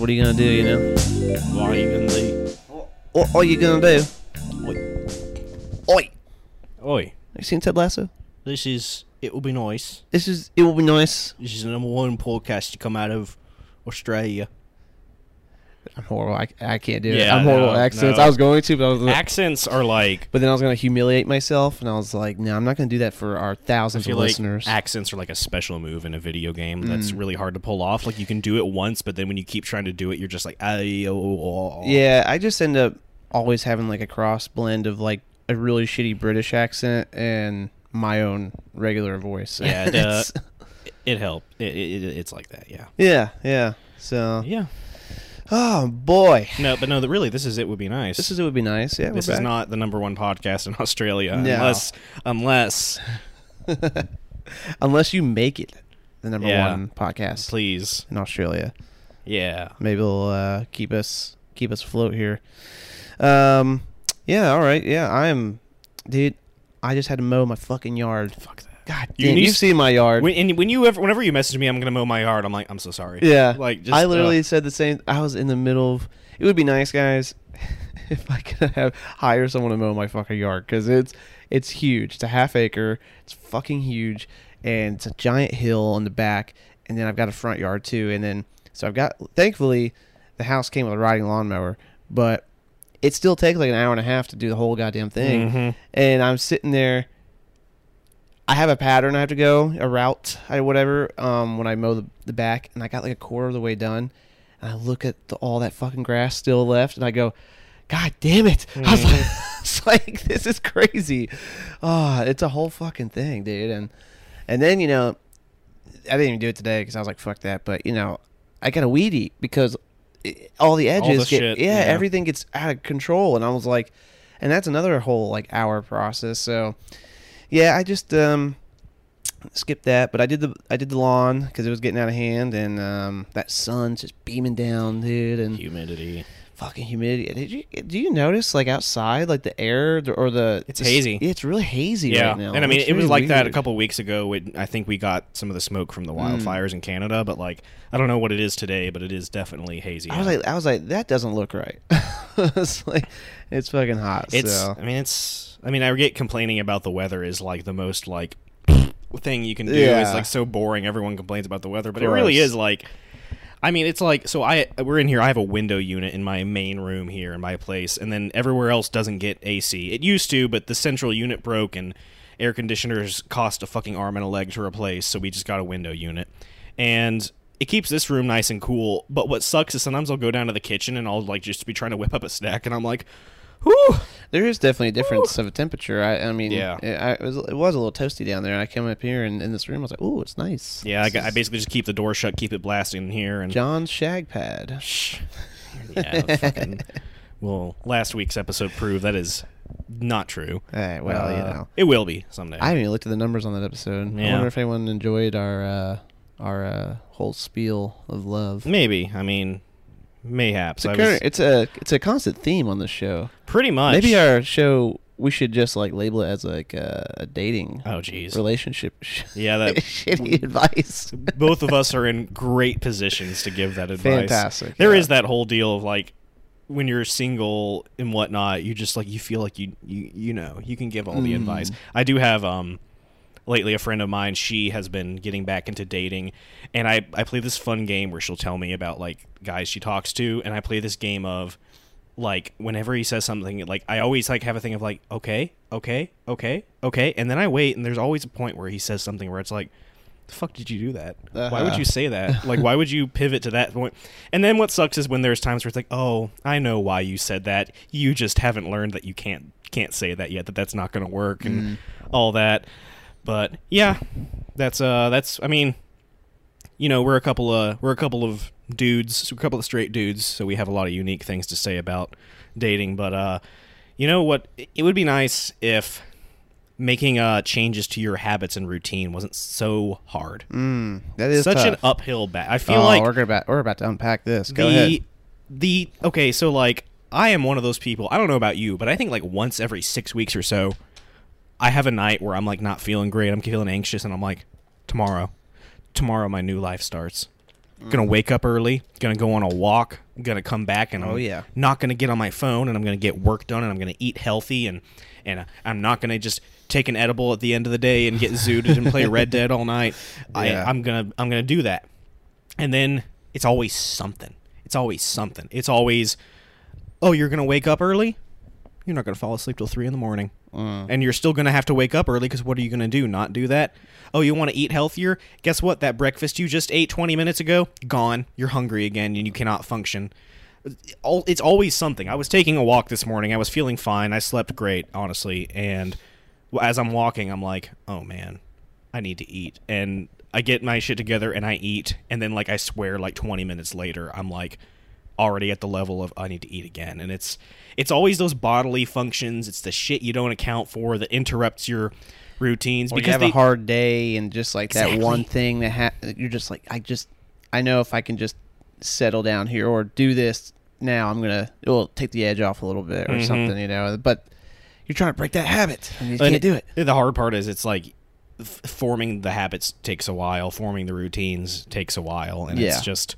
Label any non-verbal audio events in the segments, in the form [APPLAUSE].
What are you gonna do? You know. What are you gonna do? What are you gonna do? Oi. Oi. Oi. Have you seen Ted Lasso? This is It Will Be Nice. This is. It will be nice. This is the number one podcast to come out of Australia. I'm horrible. I, I can't do it. Yeah, I'm horrible no, at accents. no. I was going to, but I was. Accents are like but then I was gonna humiliate myself, and I was like, "No, I'm not gonna do that for our I thousands feel of like listeners." accents are like a special move in a video game that's Mm. really hard to pull off. Like you can do it once, but then when you keep trying to do it, you're just like, "Ay, oh, oh, oh." Yeah, I just end up always having like a cross blend of like a really shitty British accent and my own regular voice. Yeah, [LAUGHS] it, uh, It's- it helped. It, it, it- it's like that. Yeah. yeah, yeah. So, Yeah. Oh boy, No, but no. The, really, this is it. Would be nice. this is it would be nice. Yeah, we're This is back. not the number one podcast in [LAUGHS] Australia, No. unless unless [LAUGHS] unless you make it the number Yeah. one podcast please, in Australia. yeah. Maybe it'll uh, keep us keep us afloat here. Um, yeah, all right. Yeah, I am, dude. I just had to mow my fucking yard. Fuck that. God You damn, you've seen my yard. When, and when you ever, whenever you message me, I'm gonna mow my yard. I'm like, I'm so sorry. Yeah, Like, just, I literally uh, said the same. I was in the middle of. It would be nice, guys, [LAUGHS] if I could have hire someone to mow my fucking yard because it's it's huge. It's a half acre. It's fucking huge, and it's a giant hill on the back. And then I've got a front yard too. And then so I've got. Thankfully, the house came with a riding lawnmower, but it still takes like an hour and a half to do the whole goddamn thing. mhm. And I'm sitting there. I have a pattern I have to go, a route, or whatever, um, when I mow the, the back, and I got like a quarter of the way done, and I look at the, all that fucking grass still left, and I go, God damn it! [LAUGHS] I was like, mm-hmm. [LAUGHS] it's like, this is crazy. Oh, it's a whole fucking thing, dude. And and then you know, I didn't even do it today because I was like, fuck that. But you know, I got a weed eat because eh, it, all the edges the get shit, yeah, yeah. everything gets out of control, and I was like, and that's another whole like hour process. So yeah, I just um skipped that, but I did the I did the lawn because it was getting out of hand, and um that sun's just beaming down, dude, and humidity. Fucking humidity. Did you do you notice like outside, like the air or the It's the hazy. It's really hazy Yeah, right now. and I mean, it was really like that a couple weeks ago. When I think we got some of the smoke from the Mm. wildfires in Canada, but like, I don't know what it is today, but it is definitely hazy. I was like, I was like, that doesn't look right. [LAUGHS] it's like, it's fucking hot. It's. so. I mean, it's. I mean, I get complaining about the weather is like the most like [SNIFFS] thing you can do. Yeah. It's like so boring. Everyone complains about the weather, but it really is like. I mean, it's like so. I we're in here. I have a window unit in my main room here in my place, and then everywhere else doesn't get AC. It used to, but the central unit broke, and air conditioners cost a fucking arm and a leg to replace. So we just got a window unit, and it keeps this room nice and cool. But what sucks is sometimes I'll go down to the kitchen and I'll like just be trying to whip up a snack, and I'm like, whew. There is definitely a difference of a temperature. I, I mean, Yeah. it, I, it, was, it was a little toasty down there. I came up here and in this room, I was like, "Ooh, it's nice." Yeah, I, got, I basically just keep the door shut, keep it blasting in here, and John's shag pad. Shh. yeah, fucking. Well, last week's episode proved that is not true. Hey, well, you Uh, know, it will be someday. I haven't even looked at the numbers on that episode. I wonder if anyone enjoyed our uh, our uh, whole spiel of love. Maybe. I mean, mayhaps. It's a, current, was, it's a it's a constant theme on this show. pretty much. Maybe our show we should just like label it as like a, a dating Oh, jeez. relationship Yeah, that. [LAUGHS] shitty advice. both of us are in great positions to give that advice. Fantastic. There yeah. is that whole deal of like when you're single and whatnot, you just like you feel like you you you know you can give all the Mm. advice. I do have um lately a friend of mine. She has been getting back into dating, and I I play this fun game where she'll tell me about like guys she talks to, and I play this game of like whenever he says something like I always like have a thing of like okay okay okay okay, and then I wait, and there's always a point where he says something where it's like. The fuck did you do that? Why would Uh-huh. you say that? Like, why would you pivot to that point? And then what sucks is when there's times where it's like, oh, I know why you said that. You just haven't learned that you can't can't say that yet. That that's not going to work and Mm. all that. But yeah, that's uh, that's I mean, you know, we're a couple of we're a couple of dudes, a couple of straight dudes, so we have a lot of unique things to say about dating. But uh, you know what? It would be nice if making uh changes to your habits and routine wasn't so hard. Mm, that is Such an uphill battle. I feel oh, like we're about, we're about to unpack this. Go the ahead. the okay, so like I am one of those people. I don't know about you, but I think like once every six weeks or so, I have a night where I'm like not feeling great. I'm feeling anxious, and I'm like, tomorrow, tomorrow my new life starts. Gonna mm. wake up early. Gonna go on a walk. Gonna come back and oh, I'm Oh, yeah. not gonna get on my phone and I'm gonna get work done and I'm gonna eat healthy and and I'm not gonna just take an edible at the end of the day and get zooted and play Red [LAUGHS] Dead all night. Yeah. I, I'm gonna I'm gonna do that. And then it's always something. It's always something. It's always, oh, you're gonna wake up early. You're not gonna fall asleep till three in the morning, mm. and you're still gonna have to wake up early because what are you gonna do? Not do that? Oh, you want to eat healthier? Guess what? That breakfast you just ate 20 minutes ago, gone. You're hungry again, and you cannot function. It's always something. I was taking a walk this morning. I was feeling fine. I slept great, honestly, and as I'm walking, I'm like, oh man, I need to eat. And I get my shit together and I eat, and then like I swear, like 20 minutes later, I'm like already at the level of I need to eat again. And it's it's always those bodily functions. It's the shit you don't account for that interrupts your routines Or you have they, a hard day and just like that one thing that ha- you're just like I just I know if I can just settle down here or do this now I'm gonna it will take the edge off a little bit or Mhm. something you know but you're trying to break that habit and you And can't do it The hard part is it's like forming the habits takes a while, forming the routines takes a while, and Yeah. it's just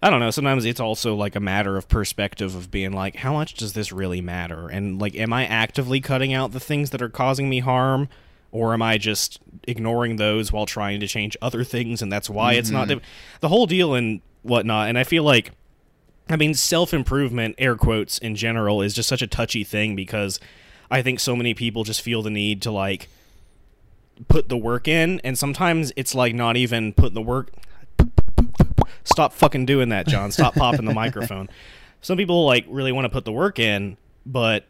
I don't know. Sometimes it's also like a matter of perspective of being like, how much does this really matter? And like, am I actively cutting out the things that are causing me harm? Or am I just ignoring those while trying to change other things? And that's why it's not mm-hmm. the whole deal and whatnot. And I feel like I mean, self improvement, air quotes, in general, is just such a touchy thing because I think so many people just feel the need to like put the work in, and sometimes it's like not even put the work. Stop fucking doing that, John. Stop popping the microphone. [LAUGHS] Some people like really want to put the work in, but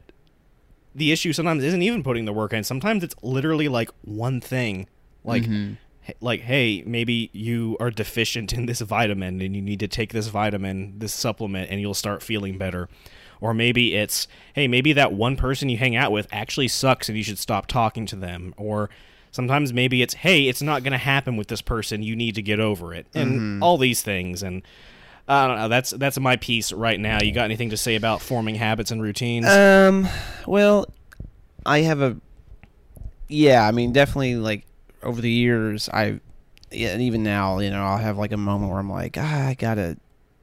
the issue sometimes isn't even putting the work in. Sometimes it's literally like one thing, like mm-hmm. h- like hey, maybe you are deficient in this vitamin and you need to take this vitamin, this supplement, and you'll start feeling better. Or maybe it's hey, maybe that one person you hang out with actually sucks and you should stop talking to them. Or sometimes maybe it's hey, it's not going to happen with this person. You need to get over it, and all these things and. I don't know. That's that's my piece right now. You got anything to say about forming habits and routines? Um, well, I have a, yeah, I mean, definitely like over the years, I, yeah, and even now, you know, I'll have like a moment where I'm like, ah, I gotta,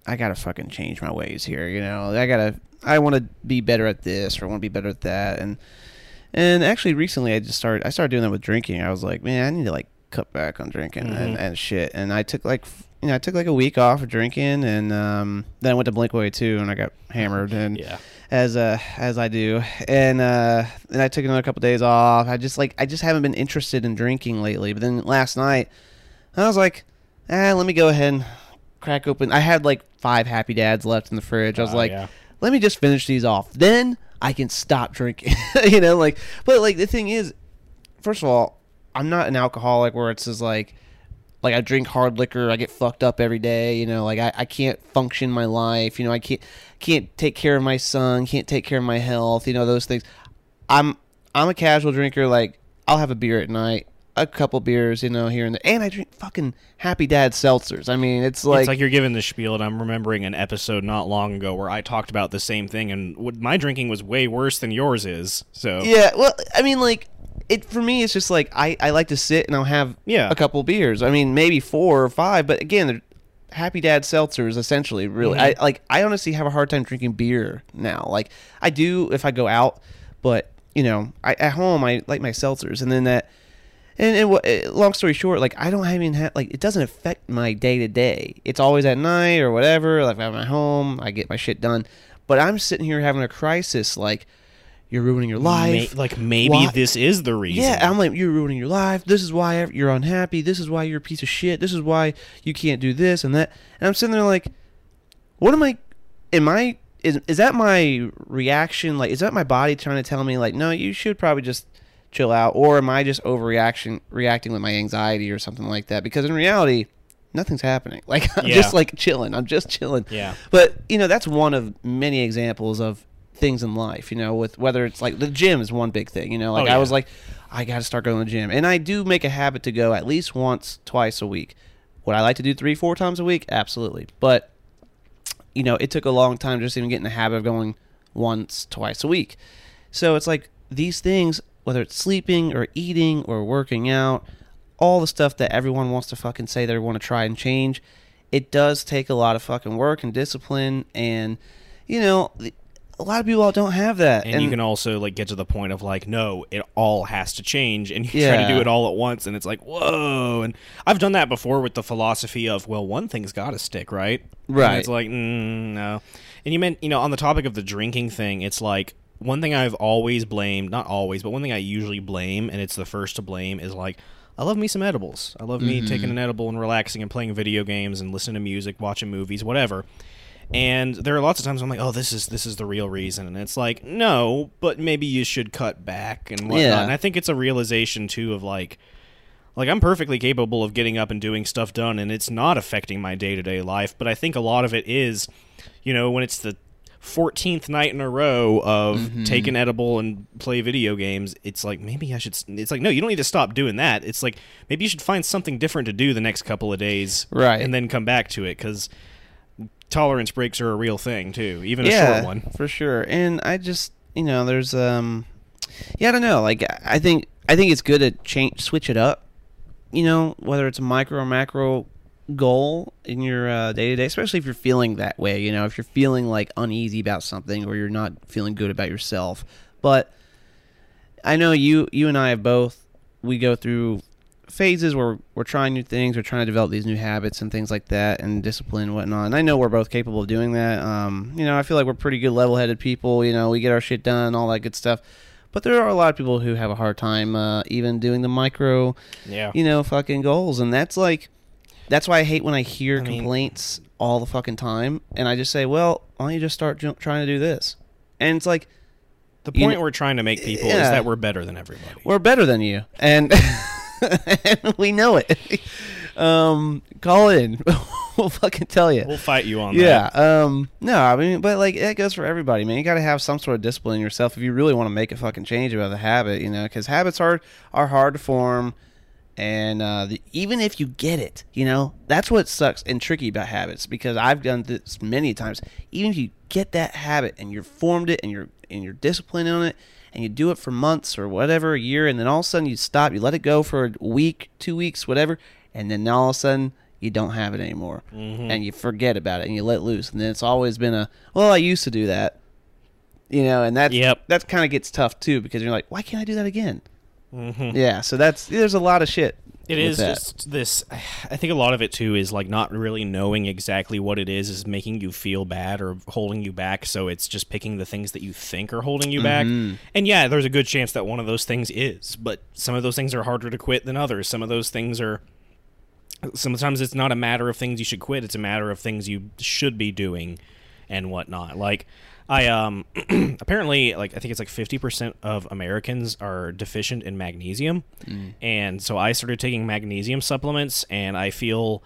I gotta fucking change my ways here, you know, I gotta, I want to be better at this or I want to be better at that, and, and actually recently I just started, I started doing that with drinking. I was like, man, I need to like cut back on drinking and, Mhm. and shit, and I took like. You know, I took like a week off of drinking, and um, then I went to Blink Way too, and I got hammered, and yeah. as uh as I do, and uh, and I took another couple days off. I just like I just haven't been interested in drinking lately. But then last night, I was like, ah, let me go ahead and crack open. I had like five Happy Dads left in the fridge. I was Oh, like, yeah. let me just finish these off. Then I can stop drinking. [LAUGHS] you know, like, but like the thing is, first of all, I'm not an alcoholic where it's just like like I drink hard liquor, I get fucked up every day, you know, like I, I can't function my life, you know, I can't can't take care of my son, can't take care of my health, you know, those things. I'm I'm a casual drinker, like I'll have a beer at night, a couple beers, you know, here and there. And I drink fucking Happy Dad seltzers. I mean, it's like, it's like you're giving the spiel, and I'm remembering an episode not long ago where I talked about the same thing, and what, my drinking was way worse than yours is. So Yeah, well, I mean, like it for me. It's just like I, I like to sit and I'll have Yeah. a couple beers. I mean, maybe four or five, but again, they're Happy Dad seltzers essentially. Really, Mm-hmm. I like. I honestly have a hard time drinking beer now. Like I do if I go out, but you know, I, at home I like my seltzers, and then that. And, and eh, long story short, like I don't even have like it doesn't affect my day to day. It's always at night or whatever. Like I'm at home, I get my shit done. But I'm sitting here having a crisis. Like you're ruining your life. May, like maybe Why- this is the reason. Yeah, I'm like, you're ruining your life. This is why you're unhappy. This is why you're a piece of shit. This is why you can't do this and that. And I'm sitting there like, what am I? Am I? Is is that my reaction? Like, is that my body trying to tell me like, no, you should probably just chill out, or am I just overreaction reacting with my anxiety or something like that? Because in reality, nothing's happening. [LAUGHS] Like I'm Yeah. just like chilling. I'm just chilling. Yeah. But you know, that's one of many examples of things in life. You know, with whether it's like the gym is one big thing. You know, like Oh, I was like, I got to start going to the gym, and I do make a habit to go at least once, twice a week. Would I like to do three, four times a week? Absolutely. But you know, it took a long time just even get in the habit of going once, twice a week. So it's like these things, whether it's sleeping or eating or working out, all the stuff that everyone wants to fucking say they want to try and change, it does take a lot of fucking work and discipline, and you know, a lot of people don't have that. and, you can also like get to the point of like no it all has to change and you try to do it all at once and it's like whoa and i've done that before with the philosophy of well one thing's got to stick right And Right. it's like mm, no and you meant you know on the topic of the drinking thing it's like one thing i've always blamed not always but one thing i usually blame and it's the first to blame is like I love me some edibles. I love me Mm-hmm. taking an edible and relaxing and playing video games and listening to music, watching movies, whatever. And there are lots of times I'm like, oh, this is this is the real reason, and it's like, no, but maybe you should cut back and whatnot. Yeah. And I think it's a realization too of like, like I'm perfectly capable of getting up and doing stuff done, and it's not affecting my day to day life. But I think a lot of it is, you know, when it's the 14th night in a row of Mm-hmm. take an edible and play video games, it's like maybe I should. It's like no, you don't need to stop doing that. It's like maybe you should find something different to do the next couple of days, Right. And then come back to it because tolerance breaks are a real thing too, even a short one. for sure. And I just, you know, there's um, yeah, I don't know. Like I think I think it's good to change, switch it up. You know, whether it's a micro or macro goal in your day to day, especially if you're feeling that way. You know, if you're feeling like uneasy about something or you're not feeling good about yourself. But I know you, you and I have both. We go through phases where we're trying new things, we're trying to develop these new habits and things like that, and discipline and whatnot. And I know we're both capable of doing that. Um, you know, I feel like we're pretty good, level-headed people. You know, we get our shit done, all that good stuff. But there are a lot of people who have a hard time uh, even doing the micro, Yeah. you know, fucking goals, and that's like, that's why I hate when I hear I mean- complaints all the fucking time, and I just say, well, why don't you just start trying to do this? And it's like, The point we're trying to make people is that we're better than everybody. we're better than you, and, and [LAUGHS] we know it. Um, call in. [LAUGHS] we'll fucking tell you. We'll fight you on yeah. that. Um. No, I mean, but like that goes for everybody, man. You got to have some sort of discipline in yourself if you really want to make a fucking change about the habit, you know, because habits are are hard to form, and uh, the, even if you get it, you know, that's what sucks and tricky about habits. Because I've done this many times. Even if you get that habit and you're formed it and you're and you're disciplined on it. And you do it for months or whatever, a year, and then all of a sudden you stop. You let it go for a week, two weeks, whatever, and then all of a sudden you don't have it anymore and you forget about it and you let loose and then it's always been a well i used to do that you know and that's Yep. that kind of gets tough too because you're like why can't i do that again Mhm. yeah so that's there's a lot of shit It is that. just this. I think a lot of it too is like not really knowing exactly what it is is making you feel bad or holding you back. So it's just picking the things that you think are holding you back. Mm-hmm. And yeah, there's a good chance that one of those things is, but some of those things are harder to quit than others. Some of those things are. Sometimes it's not a matter of things you should quit. It's a matter of things you should be doing, and whatnot. Like I um [CLEARS THROAT] apparently like I think it's like 50% of Americans are deficient in magnesium. And so I started taking magnesium supplements and I feel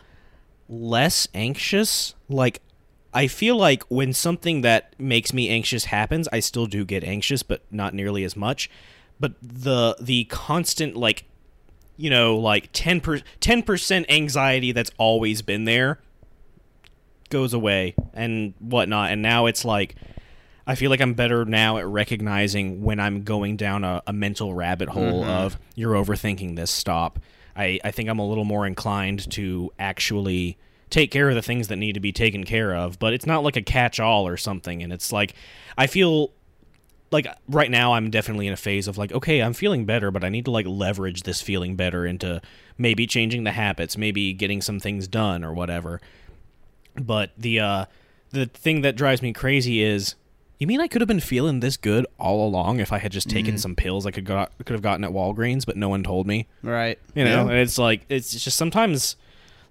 less anxious. Like I feel like when something that makes me anxious happens, I still do get anxious, but not nearly as much. But the the constant like you know, like 10 per, 10% anxiety that's always been there goes away and whatnot. And now it's like, I feel like I'm better now at recognizing when I'm going down a, a mental rabbit hole mm-hmm. of you're overthinking this, stop. I, I think I'm a little more inclined to actually take care of the things that need to be taken care of, but it's not like a catch all or something. And it's like, I feel like right now I'm definitely in a phase of like okay I'm feeling better but I need to like leverage this feeling better into maybe changing the habits maybe getting some things done or whatever but the uh the thing that drives me crazy is you mean I could have been feeling this good all along if I had just taken some pills I could got could have gotten at Walgreens but no one told me? Right. You know Yeah. and it's like it's just sometimes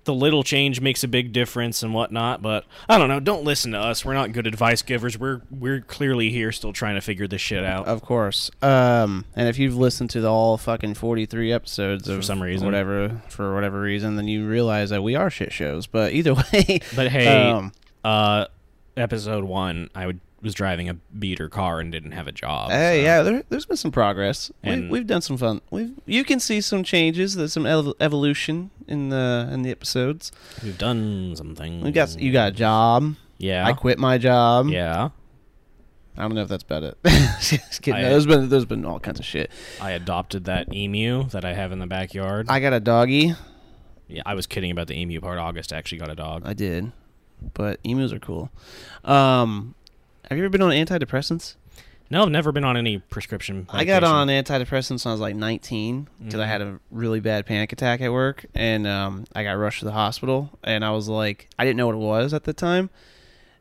the little change makes a big difference and whatnot but i don't know don't listen to us we're not good advice givers we're we're clearly here still trying to figure this shit out Of course. Um, and if you've listened to the all fucking forty three episodes of some reason. whatever for whatever reason, then you realize that we are shit shows. But either [LAUGHS] way, But hey, um, uh, episode one, I would, was driving a beater car and didn't have a job. hey, so- yeah, there, there's been some progress. We, And- we've done some fun. We've you can see some changes. There's some ev- evolution in the in the episodes. we've done something. We got you got a job. yeah, I quit my job. yeah. I don't know if that's about it. [LAUGHS] Just kidding. I- No, there's been there's been all kinds of shit. I adopted that emu that I have in the backyard. I got a doggy. Yeah, I was kidding about the emu part. August actually got a dog. I did, but emus are cool. Um, have you ever been on antidepressants? No, I've never been on any prescription. I got on antidepressants when I was like 19 because I Mhm. had a really bad panic attack at work, and um, I got rushed to the hospital. And I was like, I didn't know what it was at the time,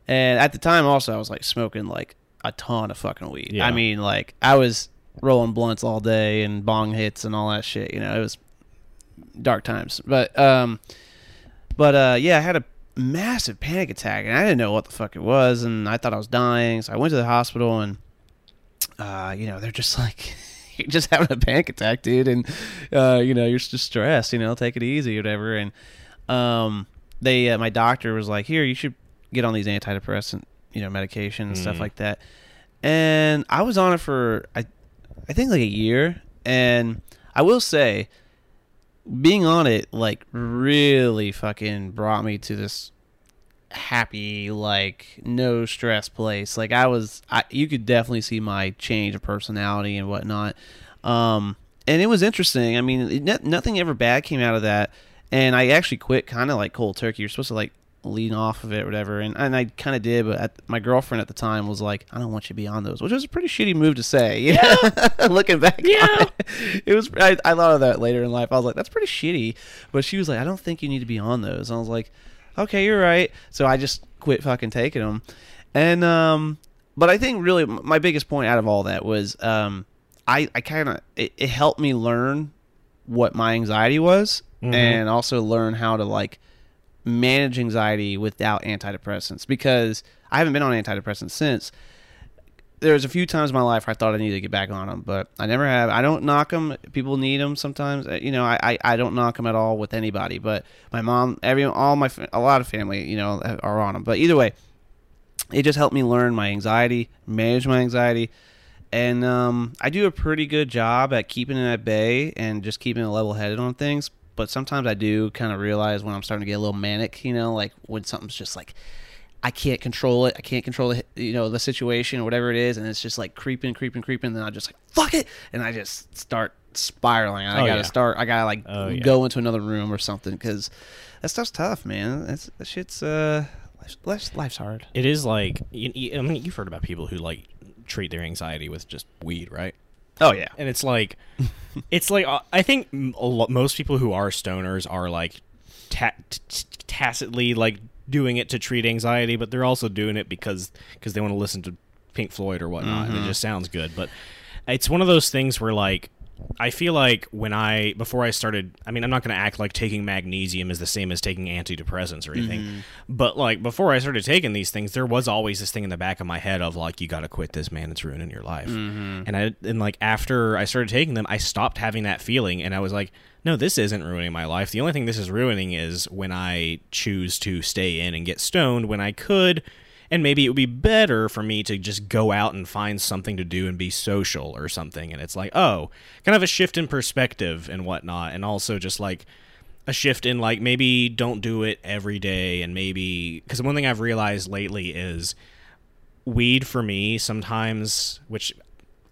and at the time also I was like smoking like a ton of fucking weed. Yeah. I mean, like I was rolling blunts all day and bong hits and all that shit. You know, it was dark times. But um, but uh, yeah, I had a massive panic attack, and I didn't know what the fuck it was, and I thought I was dying. So I went to the hospital and uh, you know, they're just [LAUGHS] like, you're just having a panic attack, dude, and uh, you know, you're just stressed. You know, take it easy, whatever. And um, they, uh, my doctor was like, here, you should get on these antidepressant, you know, medication and stuff Mm. like that. And I was on it for, I, I think like a year, and I will say, being on it like really fucking brought me to this happy like no stress place. Like i was I, you could definitely see my change of personality and whatnot. Um and it was interesting. I mean it, nothing ever bad came out of that. And i actually quit kind of like cold turkey. You're supposed to like lean off of it or whatever and, and i kind of did but at, my girlfriend at the time was like i don't want you to be on those which was a pretty shitty move to say you know? [LAUGHS] looking back Yeah. it, it was I, I thought of that later in life i was like that's pretty shitty but she was like i don't think you need to be on those and i was like okay, you're right. So I just quit fucking taking them. And um but I think really my biggest point out of all that was um I I kind of it, it helped me learn what my anxiety was Mhm. and also learn how to like manage anxiety without antidepressants because I haven't been on antidepressants since there's a few times in my life I thought I needed to get back on them, but I never have. I don't knock them. People need them sometimes. Uh, You know, I, I, I don't knock them at all with anybody. But my mom, every all my a lot of family, you know, are on them. But either way, it just helped me learn my anxiety, manage my anxiety, and um, I do a pretty good job at keeping it at bay and just keeping it level headed on things. But sometimes I do kind of realize when I'm starting to get a little manic, you know, like when something's just like I can't control it. I can't control the you know the situation or whatever it is, and it's just like creeping, creeping, creeping. Then I just like fuck it, and I just start spiraling. I Oh, gotta yeah. start. I gotta like Oh, yeah. go into another room or something because that stuff's tough, man. That's that shit's uh, life's, life's, life's hard. It is like you, you- I mean, you've heard about people who like treat their anxiety with just weed, right? Oh yeah, And it's like, [LAUGHS] it's like uh, I think m- a lo- most people who are stoners are like ta- t- tacitly like doing it to treat anxiety, but they're also doing it because because they want to listen to Pink Floyd or whatnot, and it just sounds good. But it's one of those things where like I feel like when I before I started, I mean, I'm not going to act like taking magnesium is the same as taking antidepressants or anything, mm-hmm. but like before I started taking these things, there was always this thing in the back of my head of like, you got to quit this, man. It's ruining your life. Mm-hmm. And I and like after I started taking them, I stopped having that feeling, and I was like, no, this isn't ruining my life. The only thing this is ruining is when I choose to stay in and get stoned when I could. And maybe it would be better for me to just go out and find something to do and be social or something. And it's like, oh, kind of a shift in perspective and whatnot. And also just like a shift in like maybe don't do it every day. And maybe, because one thing I've realized lately is weed for me sometimes, which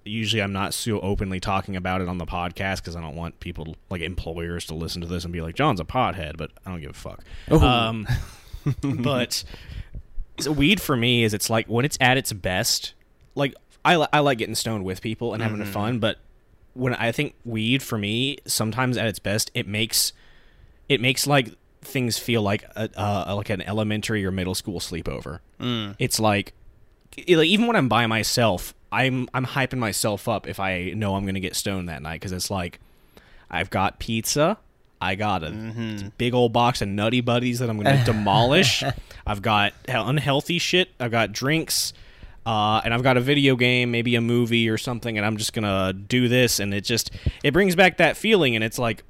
usually I'm not so openly talking about it on the podcast because I don't want people like employers to listen to this and be like, John's a pothead, but I don't give a fuck. Um, [LAUGHS] but so weed for me is it's like when it's at its best. Like I, li- I like getting stoned with people and having fun, but when I think weed for me sometimes at its best, it makes it makes like things feel like a, uh, like an elementary or middle school sleepover. It's like, it- like even when I'm by myself, I'm I'm hyping myself up if I know I'm gonna get stoned that night because it's like I've got pizza. I got a big old box of Nutty Buddies that I'm going [LAUGHS] to demolish. I've got unhealthy shit. I've got drinks. Uh, and I've got a video game, maybe a movie or something, and I'm just gonna do this, and it just it brings back that feeling, and it's like,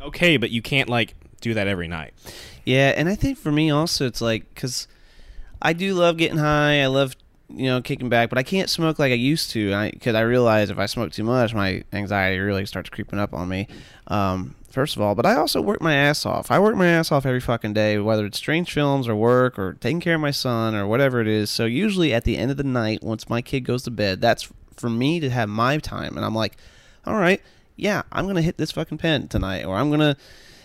okay, but you can't like do that every night. Yeah, and I think for me also it's like because I do love getting high. I love you know kicking back, but I can't smoke like I used to. Because I, realize if I smoke too much, my anxiety really starts creeping up on me. Um, first of all, but I also work my ass off. I work my ass off every fucking day, whether it's strange films or work or taking care of my son or whatever it is. So usually at the end of the night, once my kid goes to bed, that's for me to have my time, and I'm like, all right, yeah, I'm gonna hit this fucking pen tonight, or I'm gonna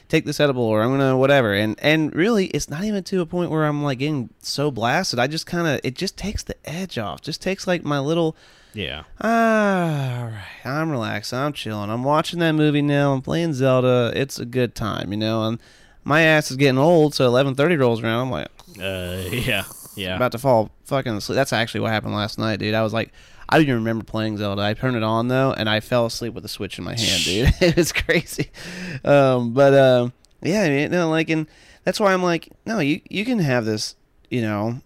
take this edible or I'm gonna whatever. And and really, it's not even to a point where I'm like getting so blasted. I just kind of it just takes the edge off. Just takes like my little Yeah. ah, all right. I'm relaxed. I'm chilling. I'm watching that movie now. I'm playing Zelda. It's a good time, you know. And my ass is getting old, so 11:30 rolls around. I'm like Uh, yeah. Yeah. about to fall fucking asleep. That's actually what happened last night, dude. I was like, I don't even remember playing Zelda. I turned it on though, and I fell asleep with the Switch in my hand, [LAUGHS] dude. [LAUGHS] it was crazy. Um, but um, yeah, I mean, no, like, and that's why I'm like, no, you you can have this, you know,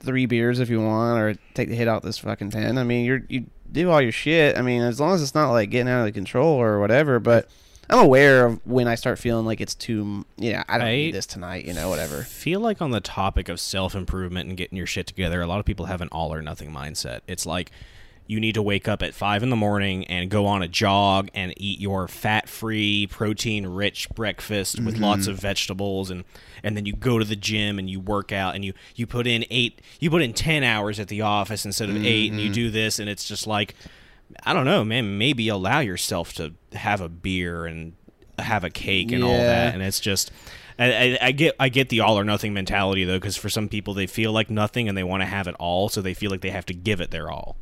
three beers if you want, or take the hit out this fucking ten. I mean, you're you do all your shit. I mean, as long as it's not like getting out of the control or whatever. But I'm aware of when I start feeling like it's too. Yeah, I don't I- need this tonight. You know, whatever. feel like on the topic of self improvement and getting your shit together, a lot of people have an all or nothing mindset. It's like you need to wake up at five in the morning and go on a jog and eat your fat free, protein rich breakfast with mm-hmm. lots of vegetables and and then you go to the gym and you work out and you you put in eight you put in ten hours at the office instead of eight and you mm-hmm. do this and it's just like I don't know, man, maybe allow yourself to have a beer and have a cake and all that. And it's just I, I, I get I get the all or nothing mentality though because for some people they feel like nothing and they want to have it all so they feel like they have to give it their all.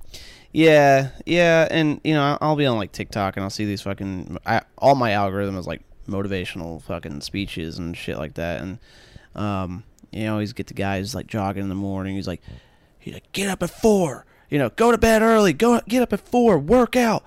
Yeah, yeah, and you know, I'll- be on like TikTok and I'll see these fucking. I, all my algorithm is like motivational fucking speeches and shit like that, and um, you know, always get the guys like jogging in the morning. He's like, he's like, get up at four, you know, go to bed early, go get up at four, work out,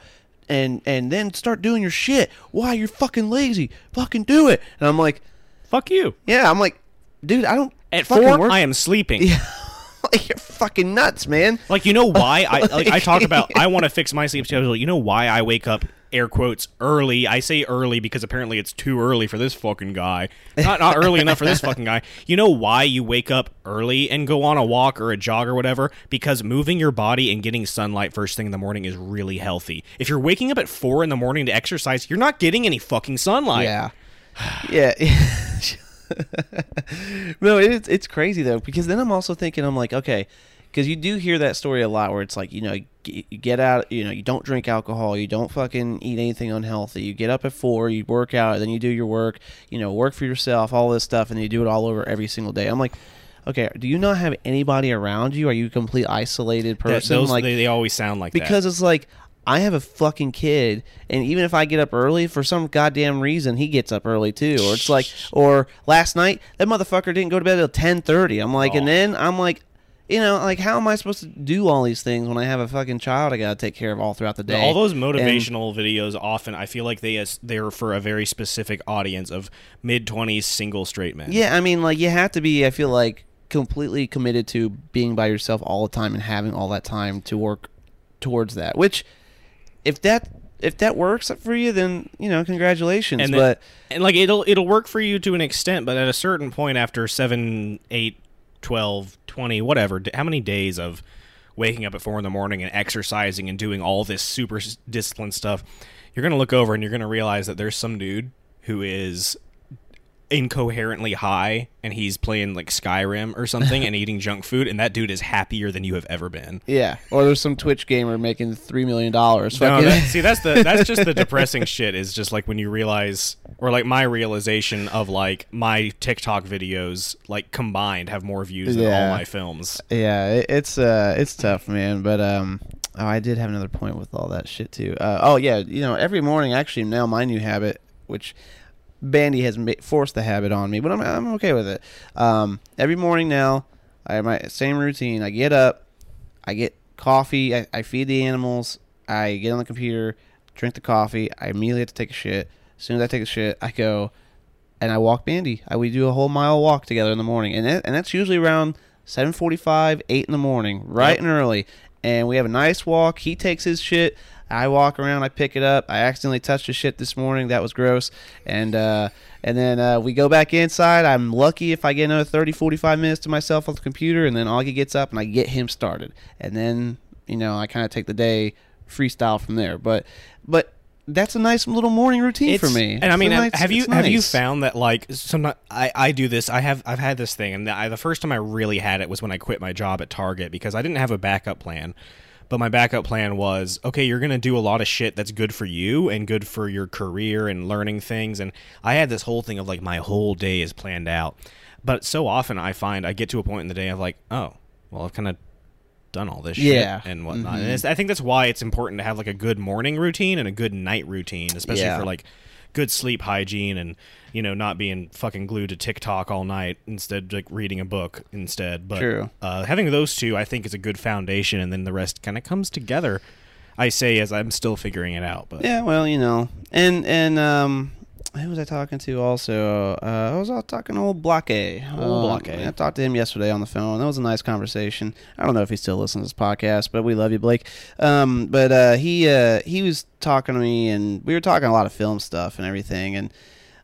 and and then start doing your shit. Why you're fucking lazy? Fucking do it. And I'm like, Fuck you. yeah, I'm like, dude, I don't At fucking four, work. I am sleeping. [LAUGHS] [LAUGHS] like, you're fucking nuts, man. Like you know why I [LAUGHS] like I talk about I want to fix my sleep schedule. You know why I wake up air quotes early. I say early because apparently it's too early for this fucking guy. Not not early enough for this [LAUGHS] fucking guy. You know why you wake up early and go on a walk or a jog or whatever? Because moving your body and getting sunlight first thing in the morning is really healthy. If you're waking up at 4 in the morning to exercise, you're not getting any fucking sunlight. Yeah. [SIGHS] yeah. [LAUGHS] no, it's it's crazy though because then I'm also thinking I'm like okay, because you do hear that story a lot where it's like you know you get out you know you don't drink alcohol you don't fucking eat anything unhealthy you get up at four you work out then you do your work you know work for yourself all this stuff and you do it all over every single day I'm like. Okay, do you not have anybody around you? Are you a complete isolated That- person? those, like they, they always sound like that. because it's like I have a fucking kid, and even if I get up early for some goddamn reason, he gets up early too. Or it's like, or last night that motherfucker didn't go to bed till ten thirty. I'm like, and Oh. then I'm like, you know, like how am I supposed to do all these things when I have a fucking child I gotta take care of all throughout the day? All those And- motivational videos often I feel like they as they're for a very specific audience of mid twenties single straight men. Yeah, I mean, like you have to be. I feel like completely committed to being by yourself all the time and having all that time to work towards that. Which, if that if that works for you, then you know, congratulations. and then, but and like it'll it'll work for you to an extent, but at a certain point after 7, 8, 12, 20, whatever, how many days of waking up at 4 in the morning and exercising and doing all this super disciplined stuff, you're going to look over and you're going to realize that there's some dude who is incoherently high and he's playing like Skyrim or something and [LAUGHS] eating junk food and that dude is happier than you have ever been. yeah, or there's some Twitch gamer making three million dollars. No, that, see that's the that's just the [LAUGHS] depressing shit is just like when you realize or like my realization of like my TikTok videos like combined have more views than all my films. yeah, it, it's uh, it's tough, man. But um, oh, I did have another point with all that shit too. Uh, oh yeah, you know, every morning actually now my new habit, which Bandy has ma- forced the habit on me, but I'm I'm okay with it. Um, every morning now, I have my same routine. I get up, I get coffee, I, I feed the animals, I get on the computer, drink the coffee. I immediately have to take a shit. As soon as I take a shit, I go and I walk Bandy. I, we do a whole mile walk together in the morning, and that, and that's usually around seven forty-five, eight in the morning, right Yep. and early. And we have a nice walk. He takes his shit. I walk around. I pick it up. I accidentally touched his shit this morning. That was gross. And uh, and then uh, we go back inside. I'm lucky if I get another 30, 45 minutes to myself on the computer, and then Augie gets up and I get him started. And then you know I kind of take the day freestyle from there. But but that's a nice little morning routine for me. And I mean, have- nice- have you it's have you found that like some I I do this. I have I've had this thing, and I, the first time I really had it was when I quit my job at Target because I didn't have a backup plan. But my backup plan was okay, you're going to do a lot of shit that's good for you and good for your career and learning things. And I had this whole thing of like my whole day is planned out. But so often I find I get to a point in the day of like, oh, well, I've kind of done all this Yeah. shit and whatnot. Mhm. And it's, I think that's why it's important to have like a good morning routine and a good night routine, especially Yeah. for like good sleep hygiene and you know not being fucking glued to TikTok all night instead like reading a book instead. But. Uh, having those two, I think, is a good foundation, and then the rest kind of comes together. I say as I'm still figuring it out, but Yeah, well, you know, and and um, who was I talking to? Also, uh, I was all talking to old Block A. Old Um, Block A. I talked to him yesterday on the phone. That was a nice conversation. I don't know if he still listens to this podcast, but we love you, Blake. Um, but uh, he uh, he was talking to me, and we were talking a lot of film stuff and everything, and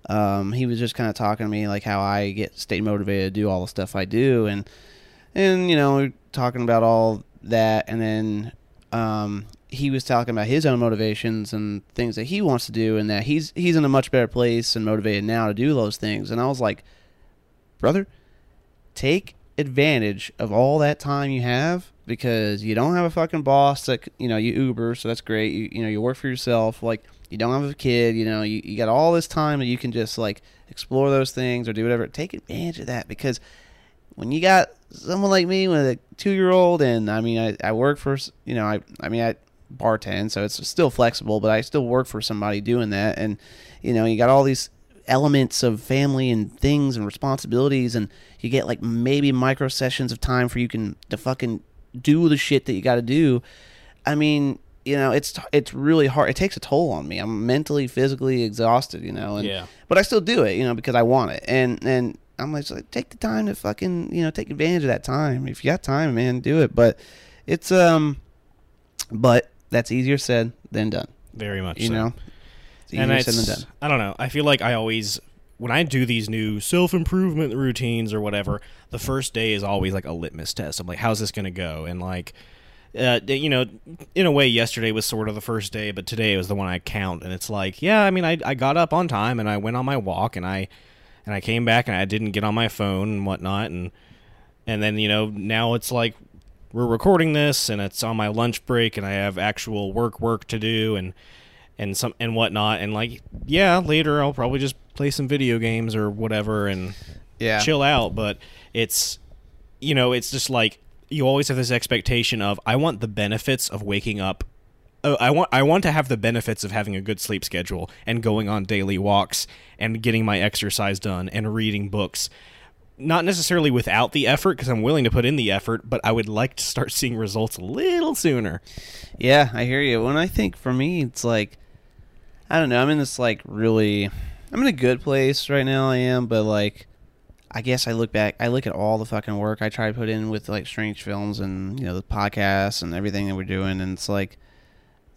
um, he was just kind of talking to me like how I get stay motivated to do all the stuff I do, and and you know we were talking about all that, and then um, he was talking about his own motivations and things that he wants to do, and that he's he's in a much better place and motivated now to do those things. And I was like, brother, take advantage of all that time you have because you don't have a fucking boss that you know you Uber, so that's great. You you know you work for yourself, like you don't have a kid, you know you, you got all this time that you can just like explore those things or do whatever. Take advantage of that because when you got someone like me with a two year old and I mean I, I work for you know I I mean I bartend so it's still flexible but I still work for somebody doing that and you know you got all these elements of family and things and responsibilities and you get like maybe micro sessions of time for you can to fucking do the shit that you got to do I mean you know it's it's really hard it takes a toll on me I'm mentally physically exhausted you know and Yeah. but I still do it, you know, because I want it. And and I'm like, like, take the time to fucking, you know, take advantage of that time. If you got time, man, do it. But it's um, but that's easier said than done. very much. You so. know, it's easier and said than done. I don't know. I feel like I always when I do these new self improvement routines or whatever, the first day is always like a litmus test. I'm like, how's this gonna go? And like, uh, you know, in a way, yesterday was sort of the first day, but today was the one I count. And it's like, yeah, I mean, I I got up on time and I went on my walk and I and I came back and I didn't get on my phone and whatnot and and then you know now it's like we're recording this and it's on my lunch break and I have actual work work to do and and some and whatnot. And like yeah later I'll probably just play some video games or whatever and Yeah. chill out. But it's you know it's just like you always have this expectation of I want the benefits of waking up. Uh, I want I want to have the benefits of having a good sleep schedule and going on daily walks and getting my exercise done and reading books not necessarily without the effort because I'm willing to put in the effort but I would like to start [LAUGHS] seeing results a little sooner Yeah, I hear you. When I think for me, it's like, I don't know. I'm in this like really, I'm in a good place right now. I am, but like, I guess I look back, I look at all the fucking work I try to put in with like Strange Films and you know the podcasts and everything that we're doing, and it's like,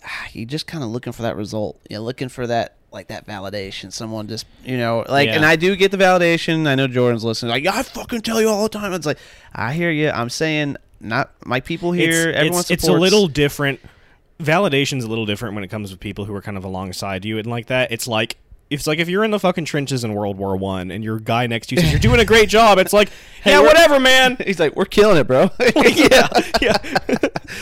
ah, [SIGHS] you just kind of looking for that result. You're looking for that like that validation. Someone just you know like, Yeah. and I do get the validation. I know Jordan's listening. Like, I fucking tell you all the time. It's like, I hear you. I'm saying. Not my people here. it's, everyone it's, it's a little different. Validation's a little different when it comes with people who are kind of alongside you and like that. It's like it's like if you're in the fucking trenches in World War One and your guy next to you says you're [LAUGHS] doing a great job. It's like, Hey, yeah, whatever, man. [LAUGHS] He's like, we're killing it, bro. [LAUGHS] yeah, yeah,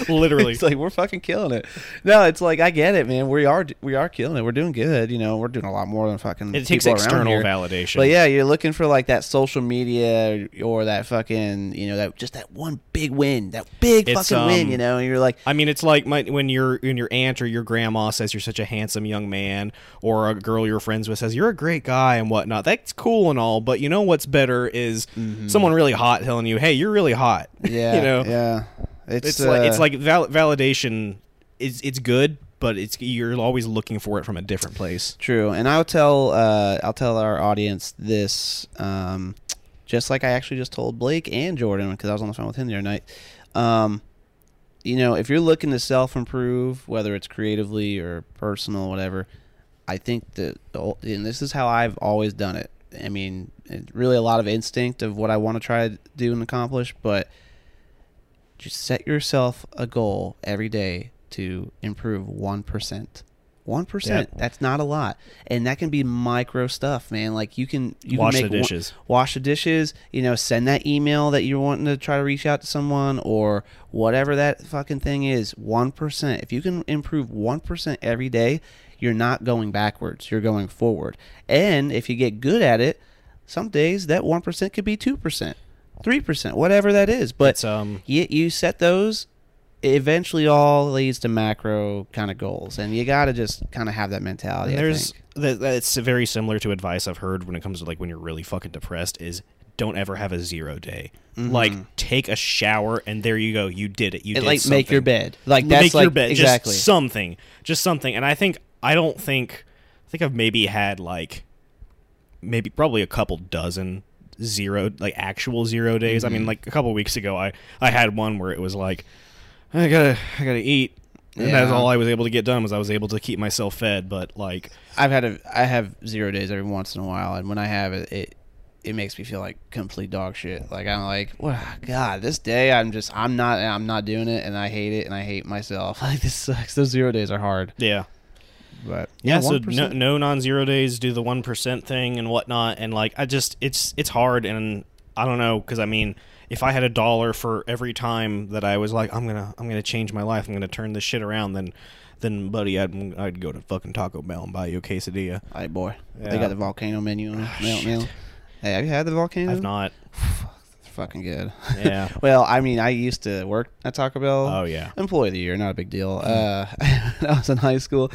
literally. It's like we're fucking killing it. No, it's like I get it, man. We are we are killing it. We're doing good. You know, we're doing a lot more than fucking. It takes external validation. But yeah, you're looking for like that social media or that fucking, you know, that just that one big win, that big It's, fucking win, um, you know. And you're like, I mean, it's like my, when your when your aunt or your grandma says you're such a handsome young man, or a girl you're friends with says you're a great guy and whatnot. That's cool and all, but you know what's better is someone really hot telling you, "Hey, you're really hot." [LAUGHS] Mm-hmm. yeah, you know, yeah. It's, it's like it's uh, like val- validation is it's good, but it's you're always looking for it from a different place. True, and I'll tell uh, I'll tell our audience this, um, just like I actually just told Blake and Jordan because I was on the phone with him the other night. Um, you know, if you're looking to self improve, whether it's creatively or personal, whatever, I think that, and this is how I've always done it. I mean, really a lot of instinct of what I want to try to do and accomplish, but just set yourself a goal every day to improve one percent. One percent. That's not a lot, and that can be micro stuff, man. Like you can you Wash can the make one- dishes. wash the dishes. You know, send that email that you're wanting to try to reach out to someone or whatever that fucking thing is. One percent. If you can improve one percent every day, you're not going backwards. You're going forward. And if you get good at it, some days that one percent could be two percent, three percent, whatever that is. But um, you you set those. it Eventually, all leads to macro kind of goals, and you got to just kind of have that mentality. There's that that's very similar to advice I've heard when it comes to like when you're really fucking depressed is don't ever have a zero day. Like take a shower and there you go, you did it. You It, did like make your bed. Like that's make like your bed. exactly. Just something. Just something. And I think I don't think I think I've maybe had like maybe probably a couple dozen zero like actual zero days. I mean Mm-hmm. like a couple weeks ago I I had one where it was like I gotta I gotta eat. And that's all I was able to get done was I was able to keep myself fed, but like I've had a I have zero days every once in a while, and when I have it, it it makes me feel like complete dog shit. Like I'm like, well, God, this day I'm just I'm not I'm not doing it, and I hate it, and I hate myself. [LAUGHS] Like this sucks. Those zero days are hard, yeah. But Yeah, so no, no non-zero days, do the one percent thing and whatnot, and like I just it's it's hard, and I don't know because I mean, if I had a dollar for every time that I was like, I'm gonna I'm gonna change my life, I'm gonna turn this shit around, then then buddy, I'd I'd go to fucking Taco Bell and buy you a quesadilla. Hey boy, they got the volcano menu on it. Ah, Melt meal. Hey, have you had the volcano? I've not. [SIGHS] [SIGHS] Fucking good. Yeah. [LAUGHS] well, I mean, I used to work at Taco Bell. Oh yeah. employee of the year, not a big deal. Uh, [LAUGHS] I was in high school,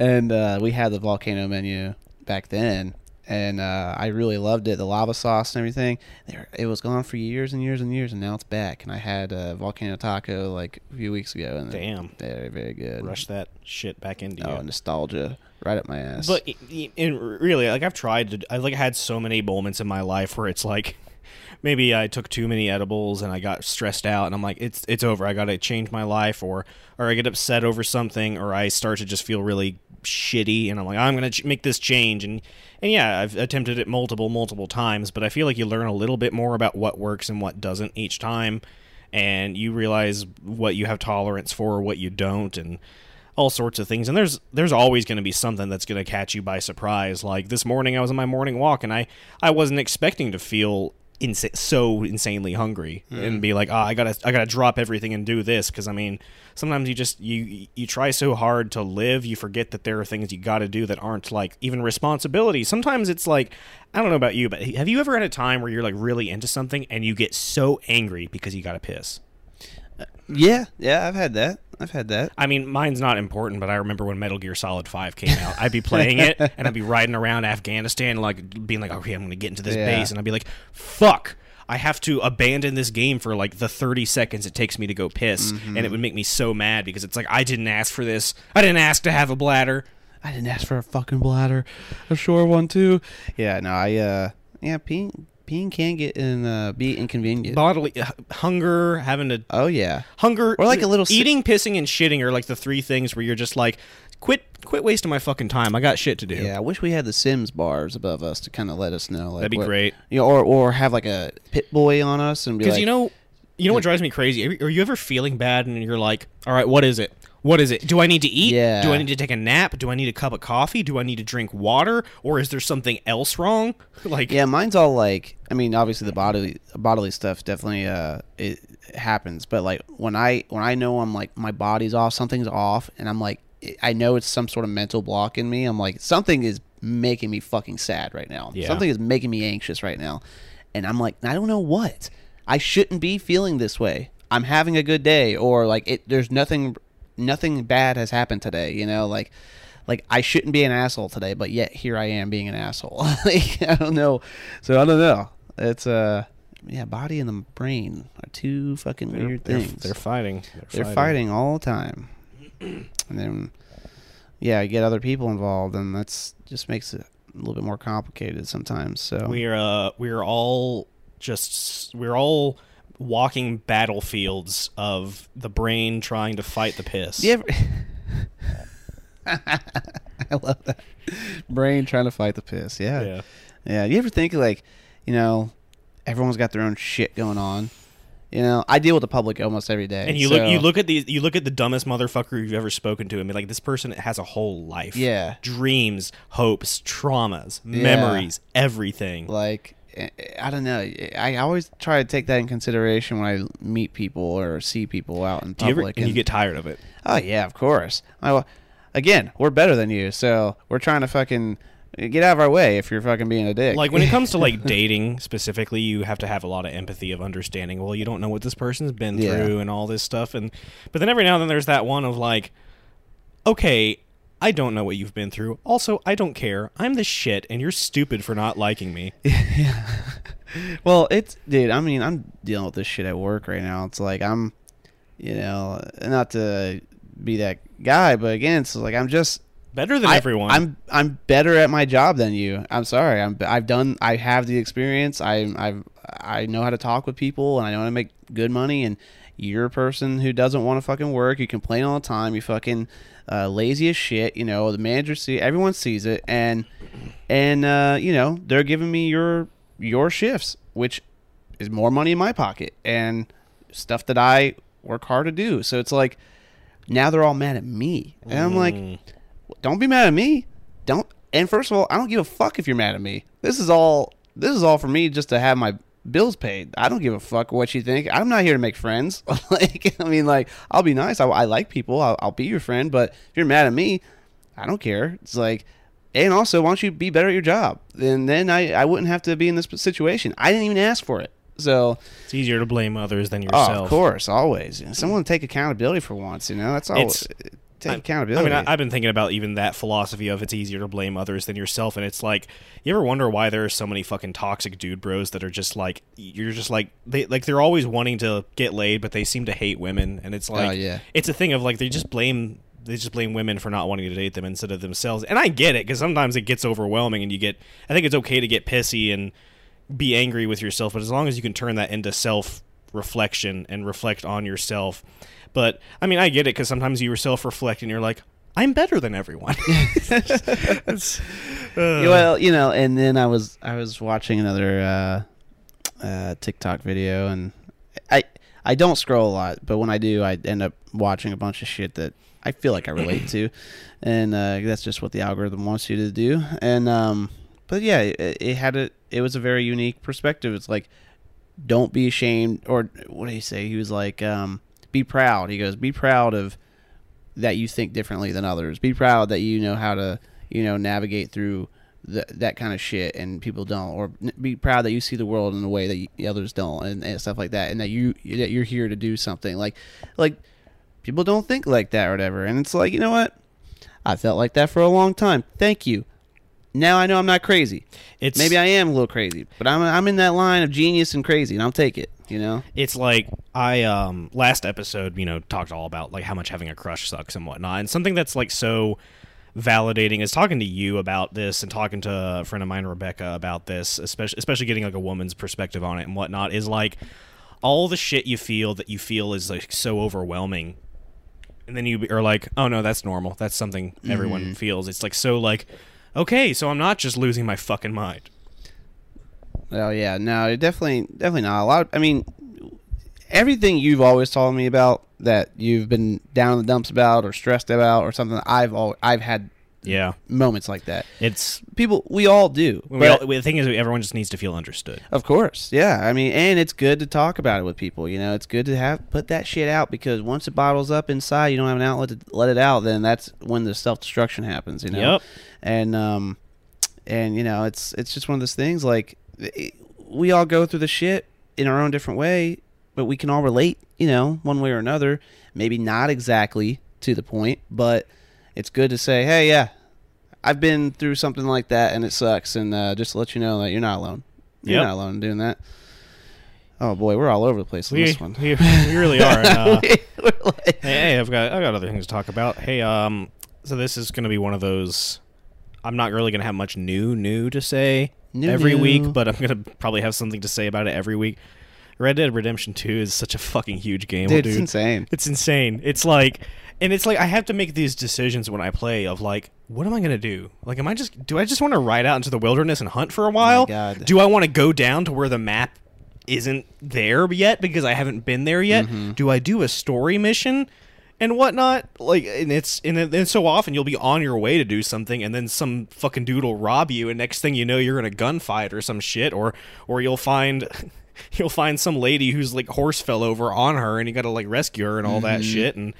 and uh, we had the volcano menu back then, and uh, I really loved it. The lava sauce and everything. There, it was gone for years and years and years, and now it's back. And I had uh, volcano taco like a few weeks ago, and Damn. very very good. Rush that shit back into you. Oh, nostalgia, right up my ass. But i- i- in really, like I've tried to, I like had so many moments in my life where it's like, maybe I took too many edibles and I got stressed out, and I'm like, it's it's over. I got to change my life, or or I get upset over something, or I start to just feel really shitty, and I'm like, I'm gonna ch- make this change, and and yeah, I've attempted it multiple multiple times, but I feel like you learn a little bit more about what works and what doesn't each time, and you realize what you have tolerance for, what you don't, and all sorts of things. And there's there's always going to be something that's going to catch you by surprise. Like this morning i was on my morning walk and i i wasn't expecting to feel insa- so insanely hungry and be like ah i gotta i gotta drop everything and do this because i mean sometimes you just you you try so hard to live you forget that there are things you gotta do that aren't like even responsibility. Sometimes it's like i don't know about you but have you ever had a time where you're like really into something and you get so angry because you gotta piss? Yeah, yeah, I've had that. I've had that. I mean, mine's not important, but I remember when Metal Gear Solid Five came out. I'd be playing it, [LAUGHS] and I'd be riding around Afghanistan, like being like, "Okay, I'm going to get into this Yeah. base," and I'd be like, "Fuck." I have to abandon this game for like the 30 seconds it takes me to go piss, Mm-hmm. and it would make me so mad because it's like I didn't ask for this. I didn't ask to have a bladder. I didn't ask for a fucking bladder. A sure one too. Yeah, no, I uh yeah, peeing peeing can get in uh be inconvenient. Bodily hunger, having to Oh yeah. hunger, Or like a little si- eating, pissing, and shitting are like the three things where you're just like, quit, quit wasting my fucking time. I got shit to do. Yeah, I wish we had the Sims bars above us to kind of let us know. Like, That'd be what- great. You know, or or have like a Pip-Boy on us and be Because like, you know, you know what drives me crazy. Are you ever feeling bad and you're like, all right, what is it? What is it? Do I need to eat? Yeah. Do I need to take a nap? Do I need a cup of coffee? Do I need to drink water? Or is there something else wrong? [LAUGHS] like, yeah, mine's all like, I mean, obviously the bodily bodily stuff definitely uh it happens, but like when I when I know I'm like my body's off, something's off, and I'm like, I know it's some sort of mental block in me. I'm like, something is making me fucking sad right now. Yeah. Something is making me anxious right now, and I'm like, I don't know what. I shouldn't be feeling this way. I'm having a good day, or like it. There's nothing, nothing bad has happened today. You know, like, like I shouldn't be an asshole today, but yet here I am being an asshole. [LAUGHS] like, I don't know. So I don't know. It's uh, yeah, body and the brain are two fucking they're, weird they're, things. they're fighting. They're fighting all the time, [CLEARS THROAT] and then yeah, get other people involved, and that's just makes it a little bit more complicated sometimes. So We're uh, we're all just we're all walking battlefields of the brain trying to fight the piss. Do you ever? [LAUGHS] I love that brain trying to fight the piss. Yeah. Yeah. yeah, You ever think like, you know, everyone's got their own shit going on. You know, I deal with the public almost every day. And you so- look you look at the, you look at the dumbest motherfucker you've ever spoken to and be like this person has a whole life. Yeah. Dreams, hopes, traumas, memories, everything. like I don't know. I always try to take that in consideration when I meet people or see people out in Do you ever, public. and you get tired of it. oh yeah, of course. I, well, again, we're better than you, so we're trying to fucking get out of our way if you're fucking being a dick. Like when it comes to like [LAUGHS] dating specifically, you have to have a lot of empathy of understanding. Well, you don't know what this person's been Yeah. through and all this stuff, and but then every now and then there's that one of like, okay, I don't know what you've been through. Also, I don't care. I'm the shit, and you're stupid for not liking me. [LAUGHS] yeah. Well, it's dude. I mean, I'm dealing with this shit at work right now. It's like I'm, you know, not to be that guy, but again, it's like I'm just Better than I, everyone. I'm I'm better at my job than you. I'm sorry. I'm I've done. I have the experience. I I've I know how to talk with people, and I know how to make good money. And you're a person who doesn't want to fucking work. You complain all the time. You fucking uh, lazy as shit. You know the manager see everyone sees it, and and uh, you know they're giving me your your shifts, which is more money in my pocket and stuff that I work hard to do. So it's like now they're all mad at me, and I'm like, don't be mad at me. Don't. And first of all, I don't give a fuck if you're mad at me. This is all. This is all for me just to have my bills paid. I don't give a fuck what you think. I'm not here to make friends. [LAUGHS] like, I mean, like, I'll be nice. I, I like people. I'll, I'll be your friend. But if you're mad at me, I don't care. It's like, and also, why don't you be better at your job? And then I, I wouldn't have to be in this situation. I didn't even ask for it. So, it's easier to blame others than oh, yourself. of course, always. Someone take accountability for once. You know, that's all. It's- take I- accountability. I mean, I, I've been thinking about even that philosophy of it's easier to blame others than yourself, and it's like, you ever wonder why there are so many fucking toxic dude bros that are just like, you're just like they like they're always wanting to get laid, but they seem to hate women, and it's oh, like, Oh, yeah. it's a thing of like they just blame they just blame women for not wanting to date them instead of themselves, and I get it because sometimes it gets overwhelming, and you get, I think it's okay to get pissy and be angry with yourself, but as long as you can turn that into self reflection and reflect on yourself. But I mean, I get it because sometimes you self reflect and you're like, I'm better than everyone. [LAUGHS] Uh, well, you know, and then I was I was watching another uh, uh, TikTok video, and I I don't scroll a lot, but when I do, I end up watching a bunch of shit that I feel like I relate to, [CLEARS THROAT] and uh, that's just what the algorithm wants you to do. And um, but yeah, it, it had a it was a very unique perspective. It's like don't be ashamed, or what do you say? He was like, um, be proud. He goes, be proud of that you think differently than others. Be proud that you know how to, you know, navigate through th- that kind of shit and people don't. Or be proud that you see the world in a way that you, others don't and, and stuff like that. And that you that you're here to do something. Like like people don't think like that or whatever. And it's like, you know what? I felt like that for a long time. Thank you. Now I know I'm not crazy. it's Maybe I am a little crazy, but I'm I'm in that line of genius and crazy, and I'll take it. You know? it's like I um last episode, you know, talked all about like how much having a crush sucks and whatnot, and something that's like so validating is talking to you about this and talking to a friend of mine, Rebecca, about this, especially especially getting like a woman's perspective on it and whatnot. Is like all the shit you feel that you feel is like so overwhelming and then you are like oh no that's normal that's something everyone feels it's like so like okay so i'm not just losing my fucking mind Oh yeah, no, definitely, definitely not. A lot. Of, I mean, everything you've always told me about that you've been down in the dumps about or stressed about or something. I've all I've had yeah moments like that. it's People, we all do. we all, the thing is everyone just needs to feel understood Of course, yeah. I mean, and it's good to talk about it with people. You know, it's good to have put that shit out because once it bottles up inside, you don't have an outlet to let it out. Then that's when the self destruction happens. You know, Yep. and um, and you know, it's it's just one of those things. Like we all go through the shit in our own different way, but we can all relate. You know, one way or another. Maybe not exactly to the point, but it's good to say, hey, yeah. I've been through something like that and it sucks, and uh, just to let you know that you're not alone. You're Yep. not alone in doing that. Oh boy, we're all over the place on we, this one. we, we really are and, uh, [LAUGHS] We're like- [LAUGHS] hey, hey i've got i've got other things to talk about hey um so this is gonna be one of those i'm not really gonna have much new new to say New, every new. week but i'm gonna probably have something to say about it every week red dead redemption 2 is such a fucking huge game dude, dude it's insane. It's insane. It's like, and it's like I have to make these decisions when I play of like, what am I gonna do? Like, am I just do I just want to ride out into the wilderness and hunt for a while? God. Do I want to go down to where the map isn't there yet because I haven't been there yet. Mm-hmm. Do I do a story mission and whatnot? Like, and it's and then so often you'll be on your way to do something, and then some fucking dude will rob you, and next thing you know, you're in a gunfight or some shit, or or you'll find. [LAUGHS] You'll find some lady who's like horse fell over on her, and you got to like rescue her and all Mm-hmm. that shit. And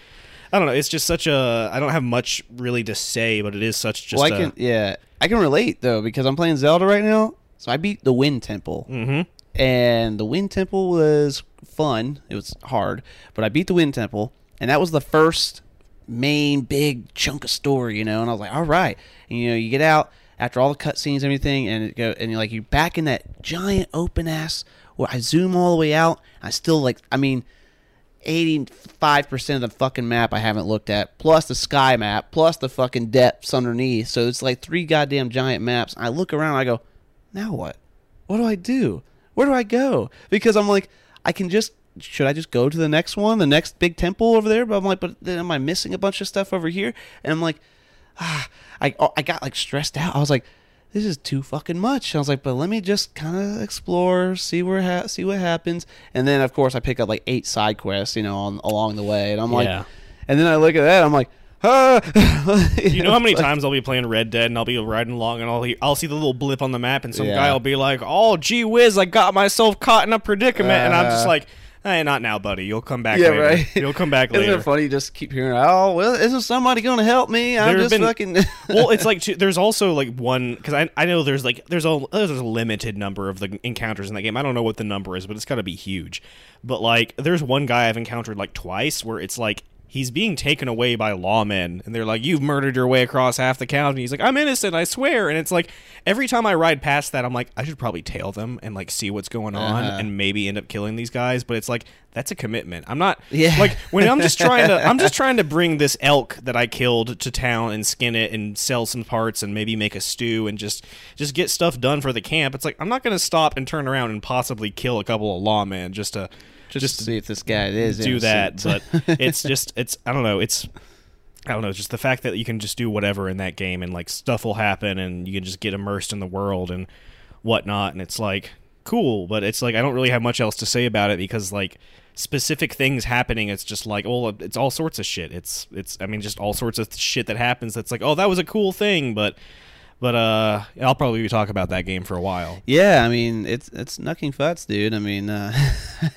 I don't know. It's just such a. I don't have much really to say, but it is such just. well, I a- can yeah, I can relate though because I'm playing Zelda right now. So I beat the Wind Temple, mm-hmm. and the Wind Temple was fun. It was hard, but I beat the Wind Temple, and that was the first main big chunk of story, you know. And I was like, all right, and you know, you get out after all the cutscenes and everything, and it go and you're like you're back in that giant open ass where I zoom all the way out. I still like, I mean. 85% of the fucking map I haven't looked at, plus the sky map, plus the fucking depths underneath. So it's like three goddamn giant maps. I look around, I go, now what? What do I do? Where do I go? Because I'm like, I can just, should I just go to the next one, the next big temple over there? But I'm like, but then am I missing a bunch of stuff over here? And I'm like, ah, I, I got like stressed out. I was like, this is too fucking much. I was like, but let me just kind of explore, see where ha- see what happens, and then of course I pick up like eight side quests, you know, on, along the way, and I'm like, Yeah. and then I look at that, I'm like, [LAUGHS] ah. You know how many times I'll be playing Red Dead and I'll be riding along and I'll I'll see the little blip on the map and some Yeah. guy will be like, "Oh, gee whiz, I got myself caught in a predicament," and I'm just Uh. like, "Hey, not now, buddy. You'll come back Yeah, later. right. You'll come back [LAUGHS] later. Isn't later." it funny? Just keep hearing, oh well, isn't somebody going to help me? I'm There just been- fucking. [LAUGHS] well, it's like there's also like one because I, I know there's like there's a there's a limited number of the encounters in that game. I don't know what the number is, but it's got to be huge. But like there's one guy I've encountered like twice where it's like he's being taken away by lawmen and they're like you've murdered your way across half the county. He's like I'm innocent, I swear. And it's like every time I ride past that, I'm like I should probably tail them and like see what's going on Uh-huh. and maybe end up killing these guys. But it's like that's a commitment. I'm not Yeah. like when I'm just trying to I'm just [LAUGHS] trying to bring this elk that I killed to town and skin it and sell some parts and maybe make a stew and just just get stuff done for the camp. It's like I'm not going to stop and turn around and possibly kill a couple of lawmen just to just, just to see if this guy is do that. But [LAUGHS] it's just it's I don't know, it's I don't know, just the fact that you can just do whatever in that game and like stuff will happen and you can just get immersed in the world and whatnot and it's like cool, but it's like I don't really have much else to say about it because like specific things happening it's just like oh it's all sorts of shit it's it's i mean just all sorts of shit that happens that's like oh that was a cool thing but but uh i'll probably talk about that game for a while Yeah, I mean it's it's knucking futs, dude. I mean, uh, [LAUGHS]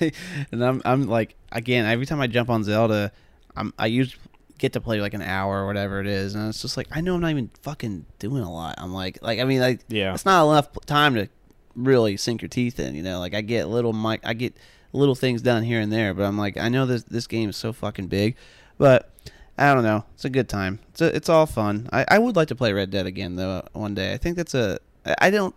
and I'm I'm like again every time I jump on Zelda, I'm I usually get to play like an hour or whatever it is, and it's just like I know I'm not even fucking doing a lot. I'm like like I mean like Yeah. it's not enough time to really sink your teeth in. You know, like I get little mic I get little things done here and there, but I'm like I know this this game is so fucking big, but. I don't know. It's a good time. It's a, it's all fun. I, I would like to play Red Dead again though one day. I think that's a I don't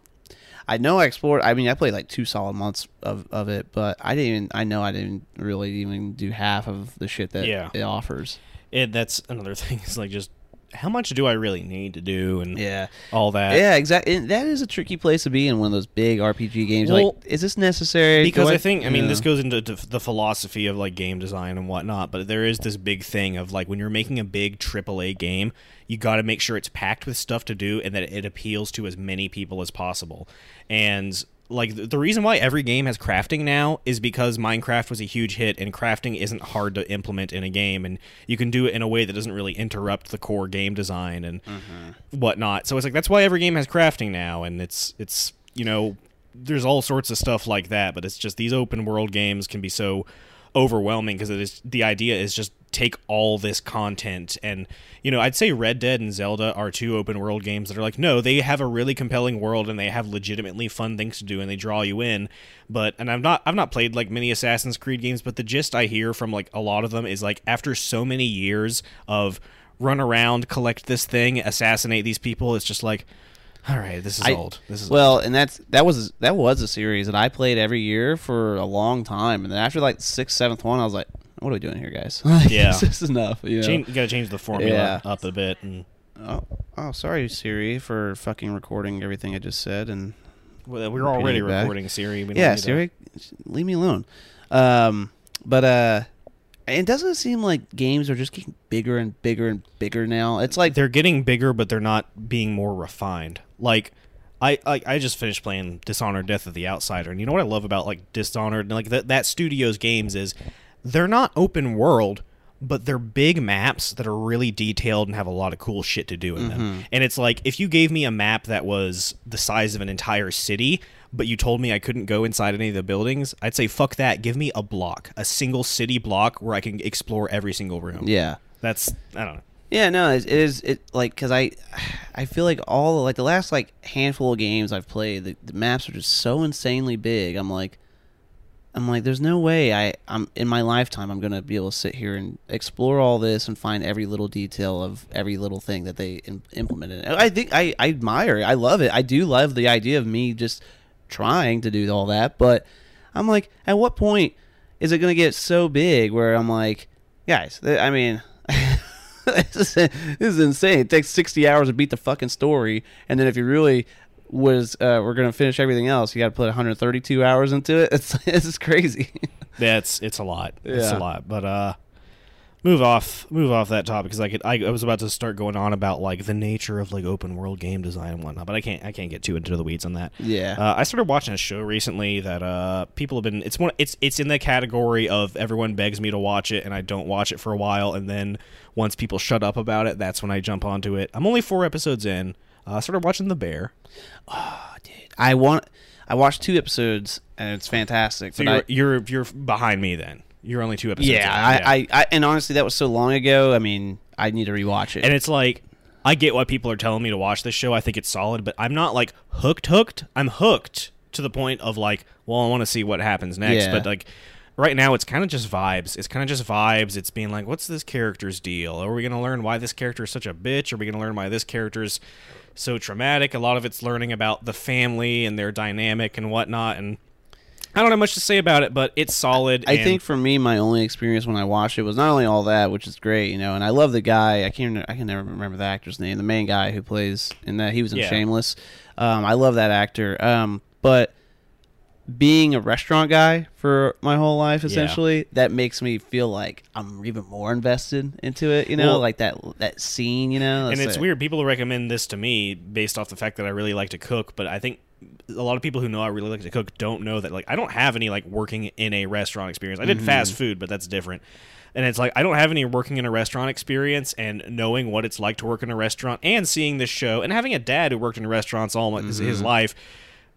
I know I explored. I mean, I played like two solid months of, of it, but I didn't. Even, I know I didn't really even do half of the shit that Yeah. it offers. it that's another [LAUGHS] thing It's like just how much do i really need to do and Yeah, all that yeah, exactly. And that is a tricky place to be in one of those big RPG games. Well, like, is this necessary? because Do I think I mean you this goes into the philosophy of like game design and whatnot, but there is this big thing of like when you're making a big AAA game, you got to make sure it's packed with stuff to do and that it appeals to as many people as possible. And like the reason why every game has crafting now is because Minecraft was a huge hit and crafting isn't hard to implement in a game and you can do it in a way that doesn't really interrupt the core game design and mm-hmm. whatnot. So it's like that's why every game has crafting now, and it's it's you know there's all sorts of stuff like that. But it's just these open world games can be so overwhelming because it is the idea is just take all this content. And you know I'd say Red Dead and Zelda are two open world games that are like no they have a really compelling world and they have legitimately fun things to do and they draw you in. But and I've not I've not played like many Assassin's Creed games but the gist I hear from like a lot of them is like after so many years of run around collect this thing assassinate these people it's just like all right this is I- old this is Well, and that's that was that was a series that I played every year for a long time, and then after like sixth, seventh one, I was like, "What are we doing here, guys? [LAUGHS] Yeah. this is enough." You know? Change, you gotta change the formula Yeah. up a bit and Oh, oh, sorry, Siri, for fucking recording everything I just said and well, we're already back. recording Siri yeah, Siri, leave me alone. Um, but uh, it doesn't seem like games are just getting bigger and bigger and bigger now. It's like they're getting bigger, but they're not being more refined. Like, I, I I just finished playing Dishonored: Death of the Outsider, and you know what I love about like Dishonored and like that that studio's games is they're not open world, but they're big maps that are really detailed and have a lot of cool shit to do in them. Mm-hmm. And it's like if you gave me a map that was the size of an entire city, but you told me I couldn't go inside any of the buildings, I'd say fuck that. Give me a block, a single city block where I can explore every single room. Yeah. That's I don't know. Yeah, no, it, it is it like because I, I feel like all like the last like handful of games I've played, the, the maps are just so insanely big. I'm like, I'm like, there's no way I I'm in my lifetime I'm gonna be able to sit here and explore all this and find every little detail of every little thing that they Im- implemented. I think I, I admire it. I love it. I do love the idea of me just trying to do all that, but I'm like, at what point is it gonna get so big where I'm like, guys, th- I mean. [LAUGHS] this, is, this is insane. It takes 60 hours to beat the fucking story, and then if you really was uh, we're gonna finish everything else, you got to put 132 hours into it. [LAUGHS] It's this is crazy. Yeah, it's it's a lot. It's a lot. But uh move off move off that topic because I could I, I was about to start going on about like the nature of like open world game design and whatnot, but I can't I can't get too into the weeds on that. Yeah. Uh, I started watching a show recently that uh people have been it's one it's it's in the category of everyone begs me to watch it and I don't watch it for a while and then once people shut up about it, that's when I jump onto it. I'm only four episodes in. Uh, I started watching The Bear. I want. I watched two episodes, and it's fantastic. So but you're, I, you're you're behind me then. You're only two episodes. yeah, in. I, I, I, and honestly, that was so long ago. I mean, I need to rewatch it. and it's like I get why people are telling me to watch this show. I think it's solid, but I'm not like hooked. Hooked. I'm hooked to the point of like, well, I want to see what happens next. Yeah. But like right now, it's kind of just vibes. It's kind of just vibes. It's being like, what's this character's deal? Are we gonna learn why this character is such a bitch? Are we gonna learn why this character's so traumatic? A lot of it's learning about the family and their dynamic and whatnot. And I don't have much to say about it, but it's solid. I and- think for me, my only experience when I watched it was not only all that, which is great, you know, and I love the guy. I can't, I can never remember the actor's name. The main guy who plays in that, he was in Yeah. Shameless. Um, I love that actor. Um, but being a restaurant guy for my whole life, essentially, that makes me feel like I'm even more invested into it. You know, Well- like that that scene. You know, and it's it. weird. People recommend this to me based off the fact that I really like to cook, but I think a lot of people who know I really like to cook don't know that like I don't have any like working in a restaurant experience. I did Mm-hmm. fast food, but that's different. And it's like I don't have any working in a restaurant experience and knowing what it's like to work in a restaurant and seeing this show and having a dad who worked in restaurants all his, his life.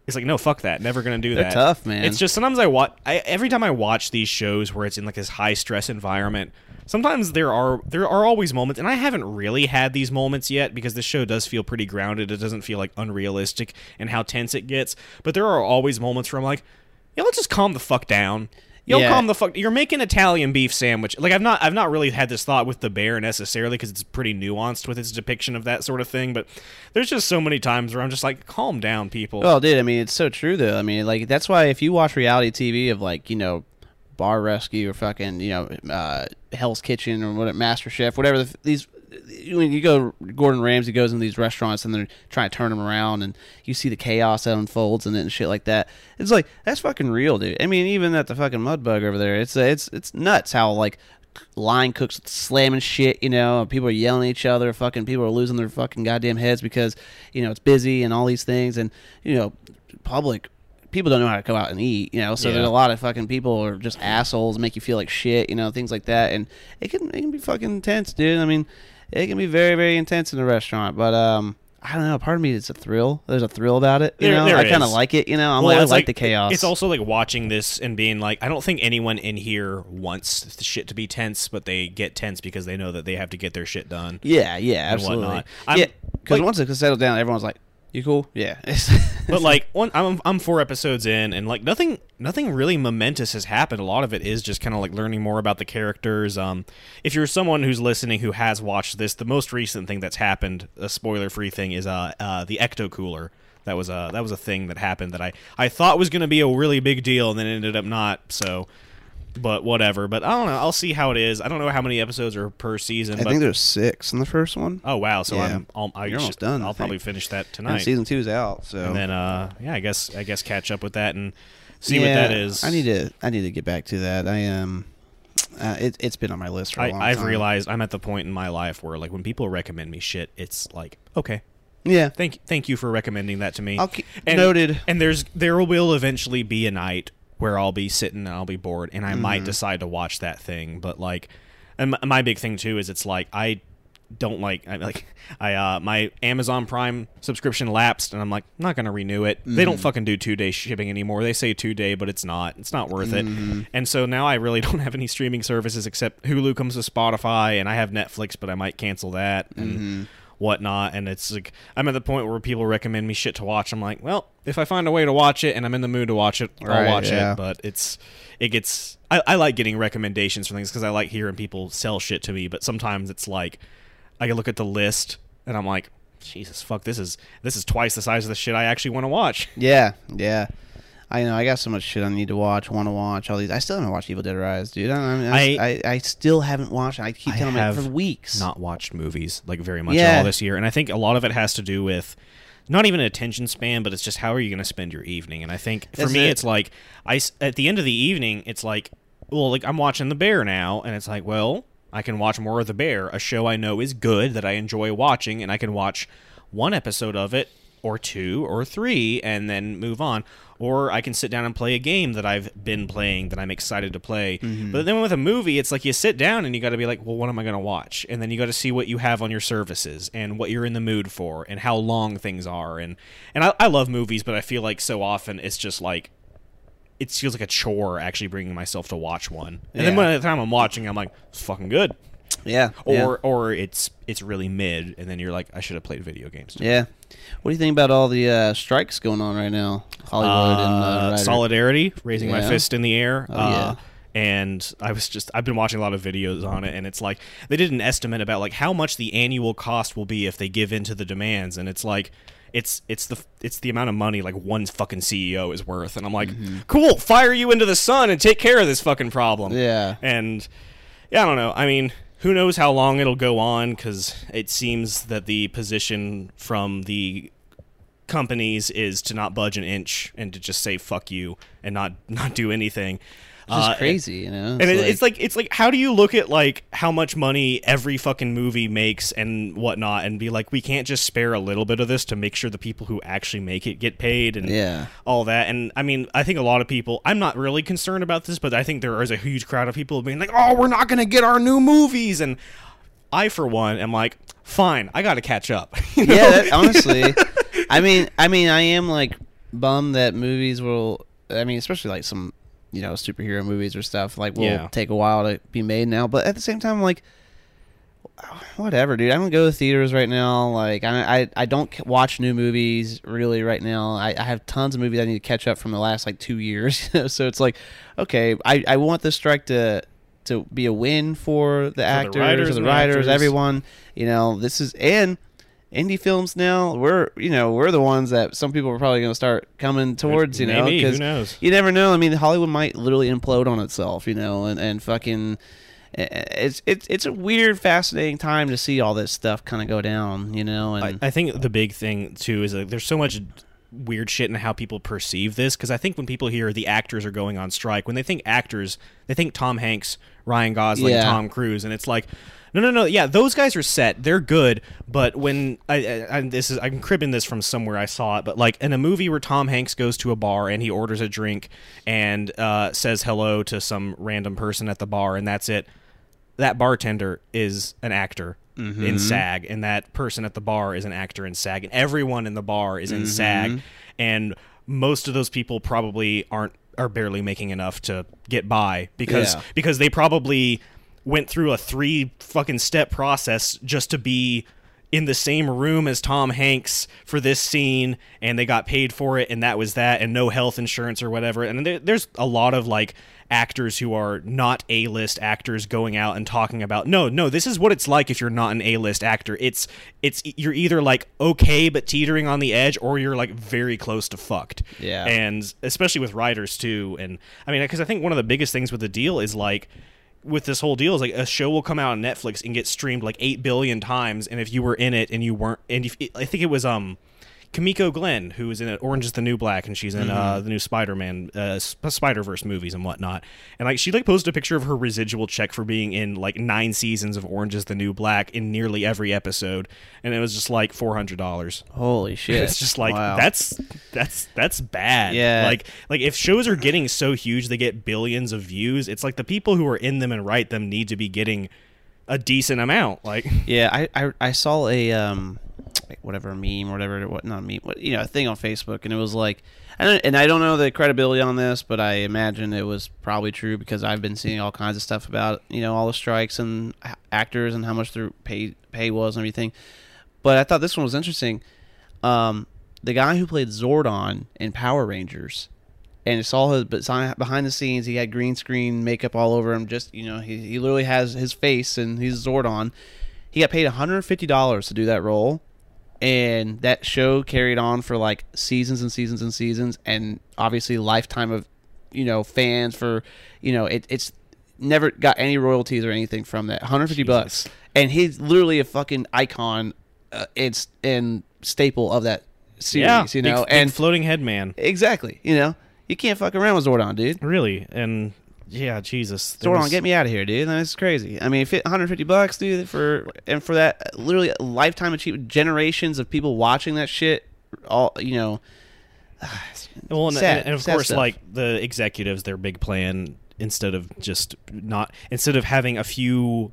It's like no, fuck that. Never gonna do. They're that. tough, man. It's just sometimes I watch. I, every time I watch these shows where it's in like this high stress environment, sometimes there are there are always moments, and I haven't really had these moments yet because this show does feel pretty grounded. It doesn't feel like unrealistic and how tense it gets. But there are always moments where I'm like, yeah, let's just calm the fuck down. Yo, Yeah. calm the fuck. You're making Italian beef sandwich. Like I've not, I've not really had this thought with the bear necessarily because it's pretty nuanced with its depiction of that sort of thing. But there's just so many times where I'm just like, calm down, people. Well, dude, I mean, it's so true though. I mean, like that's why if you watch reality TV of like you know, Bar Rescue or fucking you know, uh, Hell's Kitchen or what, Master Chef, whatever the, these. When you go, Gordon Ramsay goes into these restaurants and they're trying to turn them around, and you see the chaos that unfolds and shit like that. It's like that's fucking real, dude. I mean, even at the fucking Mudbug over there, it's it's it's nuts how like line cooks slamming shit, you know, people are yelling at each other, fucking people are losing their fucking goddamn heads because, you know, it's busy and all these things and, you know, public people don't know how to go out and eat, you know, so Yeah. there's a lot of fucking people are just assholes, make you feel like shit, you know, things like that and it can it can be fucking intense, dude. I mean, it can be very very intense in a restaurant, but um I don't know. Part of me, it's a thrill. There's a thrill about it. You There- know, there I kind of like it. You know, I'm Well, like, I it's like, the chaos. It's also like watching this and being like, I don't think anyone in here wants the shit to be tense, but they get tense because they know that they have to get their shit done. yeah, yeah, and absolutely. whatnot. Yeah, because like- once it settles down, everyone's like, "You cool? Yeah." [LAUGHS] But like, one, I'm I'm four episodes in, and like nothing nothing really momentous has happened. A lot of it is just kind of like learning more about the characters. Um, if you're someone who's listening who has watched this, the most recent thing that's happened, a spoiler free thing, is uh, uh the ecto cooler. That was a that was a thing that happened that I I thought was going to be a really big deal, and then ended up not. So. But whatever. But I don't know. I'll see how it is. I don't know how many episodes are per season. I but, think there's six in the first one. oh wow! So Yeah. I'm I'll, I You're almost done, I'll probably finish that And tonight season two is out, so and then uh yeah i guess i guess catch up with that and see yeah, what that is I need to I need to get back to that. I um, uh, it, it's been on my list for a I, long i've time. realized i'm at the point in my life where like when people recommend me shit it's like okay Yeah. Thank thank you for recommending that to me. Keep- and, noted. And there's there will eventually be a night where I'll be sitting and I'll be bored and I Mm-hmm. might decide to watch that thing. But like, and my, big thing too is it's like I don't like I like I uh my Amazon Prime subscription lapsed and I'm like I'm not gonna renew it. They Mm-hmm. don't fucking do two day shipping anymore. They say two day, but it's not. It's not worth Mm-hmm. it. And so now I really [LAUGHS] don't have any streaming services except Hulu comes with Spotify and I have Netflix, but I might cancel that and Mm-hmm. Whatnot. And it's like I'm at the point where people recommend me shit to watch. I'm like, well, if I find a way to watch it and I'm in the mood to watch it, I'll Right, watch yeah. it. But it's it gets I, I like getting recommendations for things because I like hearing people sell shit to me. But sometimes it's like I can look at the list and I'm like, Jesus fuck, this is this is twice the size of the shit I actually want to watch. Yeah, yeah. I know. I got so much shit I need to watch, want to watch. All these. I still haven't watched Evil Dead Rise, dude. I, mean, I, I- I, still haven't watched. it. I keep telling have for weeks. not watched movies like very much Yeah. at all this year, and I think a lot of it has to do with not even attention span, but it's just how are you going to spend your evening? And I think for That's me, it. it's like I at the end of the evening, it's like well, like I'm watching The Bear now, and it's like well, I can watch more of The Bear, a show I know is good that I enjoy watching, and I can watch one episode of it or two or three and then move on or I can sit down and play a game that I've been playing that I'm excited to play. Mm-hmm. But then with a movie, it's like you sit down and you got to be like, well, what am I going to watch? And then you got to see what you have on your services and what you're in the mood for and how long things are. And and I, I love movies, but I feel like so often it's just like it feels like a chore actually bringing myself to watch one. And then by the time I'm watching, I'm like, it's fucking good. Yeah. Or yeah. or it's it's really mid, and then you're like, I should have played video games. too. Yeah. What do you think about all the uh, strikes going on right now? Hollywood and uh, uh, solidarity, raising my fist in the air. Oh, uh, yeah. And I was just I've been watching a lot of videos on it, and it's like they did an estimate about like how much the annual cost will be if they give in to the demands, and it's like it's it's the it's the amount of money like one fucking CEO is worth, and I'm like, cool, fire you into the sun and take care of this fucking problem. Yeah. And yeah, I don't know. I mean, who knows how long it'll go on because it seems that the position from the companies is to not budge an inch and to just say fuck you and not [LAUGHS] not do anything. It's just Uh, crazy, you know. and it, it's like it's like how do you look at like how much money every fucking movie makes and whatnot and be like we can't just spare a little bit of this to make sure the people who actually make it get paid and Yeah. all that and I mean I think a lot of people I'm not really concerned about this but I think there is a huge crowd of people being like oh we're not gonna get our new movies and I for one am like fine I got to catch up [LAUGHS] You know? yeah, that, honestly, [LAUGHS] I mean, I mean, I am like bummed that movies will. I mean, especially like some, you know, superhero movies or stuff like will Yeah. take a while to be made now. But at the same time, like, whatever, dude. I don't go to theaters right now. Like, I I, I don't c- watch new movies really right now. I, I have tons of movies I need to catch up from the last like two years. [LAUGHS] so it's like, okay, I I want this strike to. To be a win for the actors, writers or the writers, actors. everyone, you know, this is and indie films now we're you know we're the ones that some people are probably going to start coming towards you know Maybe, who because you never know. I mean hollywood might literally implode on itself you know and, and fucking eh, eh, it's it's it's a weird fascinating time to see all this stuff kind of go down you know and I, I think the big thing too is like there's so much weird shit and how people perceive this because I think when people hear the actors are going on strike, when they think actors, they think Tom Hanks, Ryan Gosling, Yeah. Tom Cruise, and it's like. No, no, no. Yeah, those guys are set. They're good. But when I, I, I this is, I'm cribbing this from somewhere I saw it. But like in a movie where Tom Hanks goes to a bar and he orders a drink and uh, says hello to some random person at the bar, and that's it that bartender is an actor in mm-hmm. SAG, and that person at the bar is an actor in SAG, and everyone in the bar is in mm-hmm. SAG, and most of those people probably aren't are barely making enough to get by because Yeah. because they probably went through a three fucking step process just to be in the same room as Tom Hanks for this scene and they got paid for it and that was that and no health insurance or whatever. And there, there's a lot of like actors who are not A-list actors going out and talking about no no this is what it's like if you're not an A-list actor. It's it's you're either like okay but teetering on the edge or you're like very close to fucked. Yeah. and especially with writers too and I mean because I think one of the biggest things with the deal is like with this whole deal is like a show will come out on Netflix and get streamed like eight billion times, and if you were in it and you weren't, and if, I think it was um Kimiko Glenn, who is in Orange is the New Black, and she's in uh, the new Spider-Man, uh, Spider-Verse movies and whatnot. And like she like posted a picture of her residual check for being in like nine seasons of Orange is the New Black in nearly every episode, and it was just like four hundred dollars. Holy [LAUGHS] shit! It's just like Wow. that's that's that's bad. Yeah. Like like if shows are getting so huge they get billions of views, it's like the people who are in them and write them need to be getting a decent amount. Like Yeah, I, I I saw a um whatever meme or whatever what not meme what you know a thing on Facebook and it was like and and I don't know the credibility on this but I imagine it was probably true because I've been seeing all kinds of stuff about you know all the strikes and actors and how much their pay pay was and everything. But I thought this one was interesting. Um, the guy who played Zordon in Power Rangers, and it's all his behind the scenes. He had green screen makeup all over him. Just you know, he he literally has his face and he's Zordon. He got paid one hundred fifty dollars to do that role, and that show carried on for like seasons and seasons and seasons, and obviously lifetime of you know fans for you know it, it's never got any royalties or anything from that. 150 bucks. And he's literally a fucking icon uh, it's and staple of that series yeah, you know? big, big and floating head man. exactly you know? You can't fuck around with Zordon dude. Really, and yeah, Jesus. there was- get me out of here dude that's crazy I mean 150 bucks dude for and for that uh, literally a lifetime achievement generations of people watching that shit all you know [SIGHS] Well, and, Sad, and of course, stuff. like the executives, their big plan instead of just not instead of having a few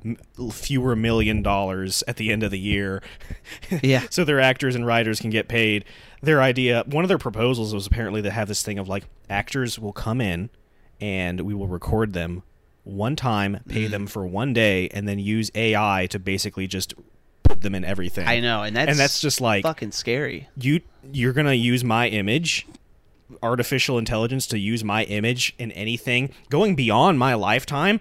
fewer million dollars at the end of the year, [LAUGHS] Yeah. so their actors and writers can get paid. Their idea, one of their proposals was apparently to have this thing of like actors will come in and we will record them one time, pay them for one day, and then use AI to basically just put them in everything. I know and that's and that's just like fucking scary you you're gonna use my image artificial intelligence to use my image in anything going beyond my lifetime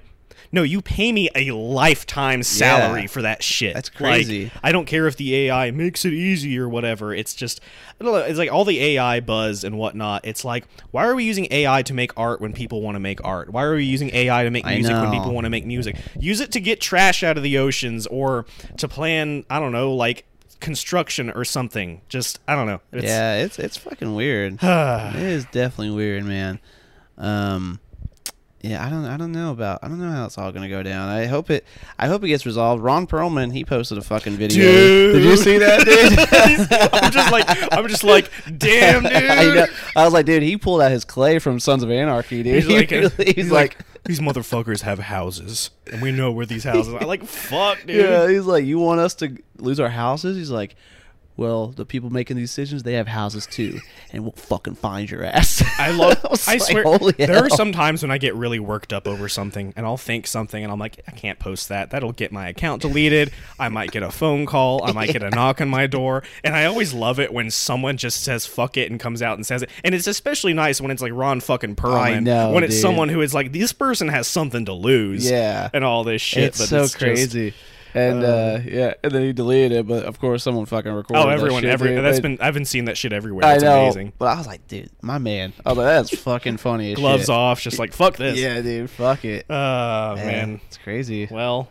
no you pay me a lifetime salary Yeah. for that shit That's Like, crazy. i don't care if the ai makes it easy or whatever it's just I don't know, it's like all the ai buzz and whatnot it's like why are we using ai to make art when people want to make art why are we using ai to make music when people want to make music use it to get trash out of the oceans or to plan i don't know like construction or something just i don't know it's, yeah, it's it's fucking weird. [SIGHS] it is definitely weird, man. Um, yeah, I don't I don't know about I don't know how it's all gonna go down. I hope it I hope it gets resolved. Ron Perlman he posted a fucking video. Dude. Did you see that, [LAUGHS] dude? I'm just like I'm just like damn dude. [LAUGHS] I, know. I was like, dude, he pulled out his clay from Sons of Anarchy, dude. He's He like, really- he's, like, these motherfuckers have houses, and we know where these houses. are. like, fuck, dude. yeah, he's like, you want us to lose our houses? He's like, well, the people making these decisions, they have houses too, and we'll fucking find your ass. I [LAUGHS] love. was I like, swear, there are some times when I get really worked up over something, and I'll think something, and I'm like, I can't post that. That'll get my account deleted. I might get a phone call. I might get a knock on my door, and I always love it when someone just says "fuck it" and comes out and says it. And it's especially nice when it's like Ron fucking Perlman. know, when it's dude. someone who is like, this person has something to lose. Yeah. and all this shit. it's but so it's just- crazy. And uh, yeah, and then he deleted it, but of course someone fucking recorded. Oh, that everyone, shit, every dude. that's been I've been seeing that shit everywhere. I know, amazing. but I was like, dude, my man. Oh, like, that's [LAUGHS] fucking funny. As Gloves shit. off, just like fuck this. [LAUGHS] Yeah, dude, fuck it. Oh Yeah, man. it's crazy. Well,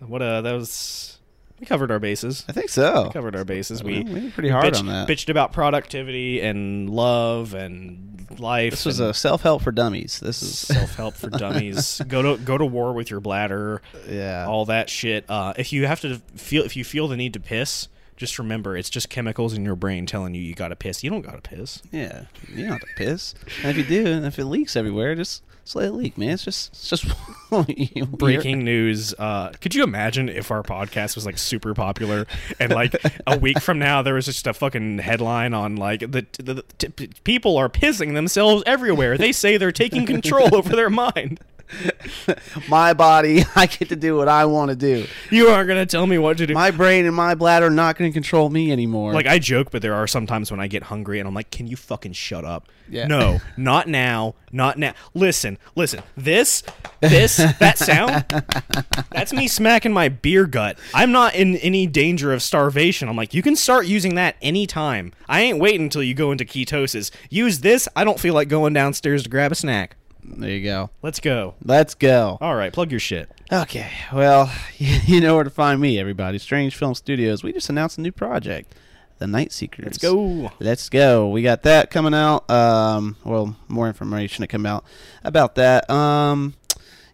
what uh, that was. We covered our bases. I think so. We Covered our bases. We, we went pretty hard bitched, on that. bitched about productivity and love and life. This was a self help for dummies. This is [LAUGHS] self help for dummies. go to go to war with your bladder. yeah. All that shit. Uh, if you have to feel, if you feel the need to piss, just remember it's just chemicals in your brain telling you you gotta piss. You don't gotta piss. Yeah, you don't have to piss. And if you do, and if it leaks everywhere, just, just let leak, man. It's just, it's just [LAUGHS] breaking news. Uh, could you imagine if our podcast was like super popular and like a week from now there was just a fucking headline on like the, the, the t- people are pissing themselves everywhere. They say they're taking control over their mind. [LAUGHS] My body, I get to do what I want to do. You aren't gonna tell me what to do. My brain and my bladder are not going to control me anymore. like I joke, but there are sometimes when I get hungry and I'm like, "Can you fucking shut up?" Yeah. No, [LAUGHS] not now, not now. Listen, listen. This, this, that sound. [LAUGHS] That's me smacking my beer gut. I'm not in any danger of starvation. I'm like, you can start using that anytime. I ain't waiting until you go into ketosis. Use this. I don't feel like going downstairs to grab a snack. There you go. Let's go. Let's go. All right, plug your shit. Okay, well, [LAUGHS] you know where to find me, everybody. Strange Film Studios. We just announced a new project. The Night Seekers. Let's go. Let's go. We got that coming out. Um, well, more information to come out about that. Um,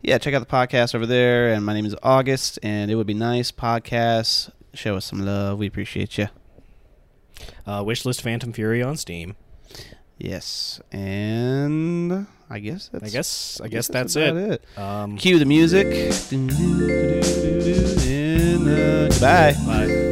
yeah, check out the podcast over there. And my name is August, and it would be nice podcast. Show us some love. We appreciate you. Uh, wishlist Phantom Fury on Steam. Yes, and I guess that's. I guess I guess that's about it. it. Um, Cue the music. And, uh, goodbye.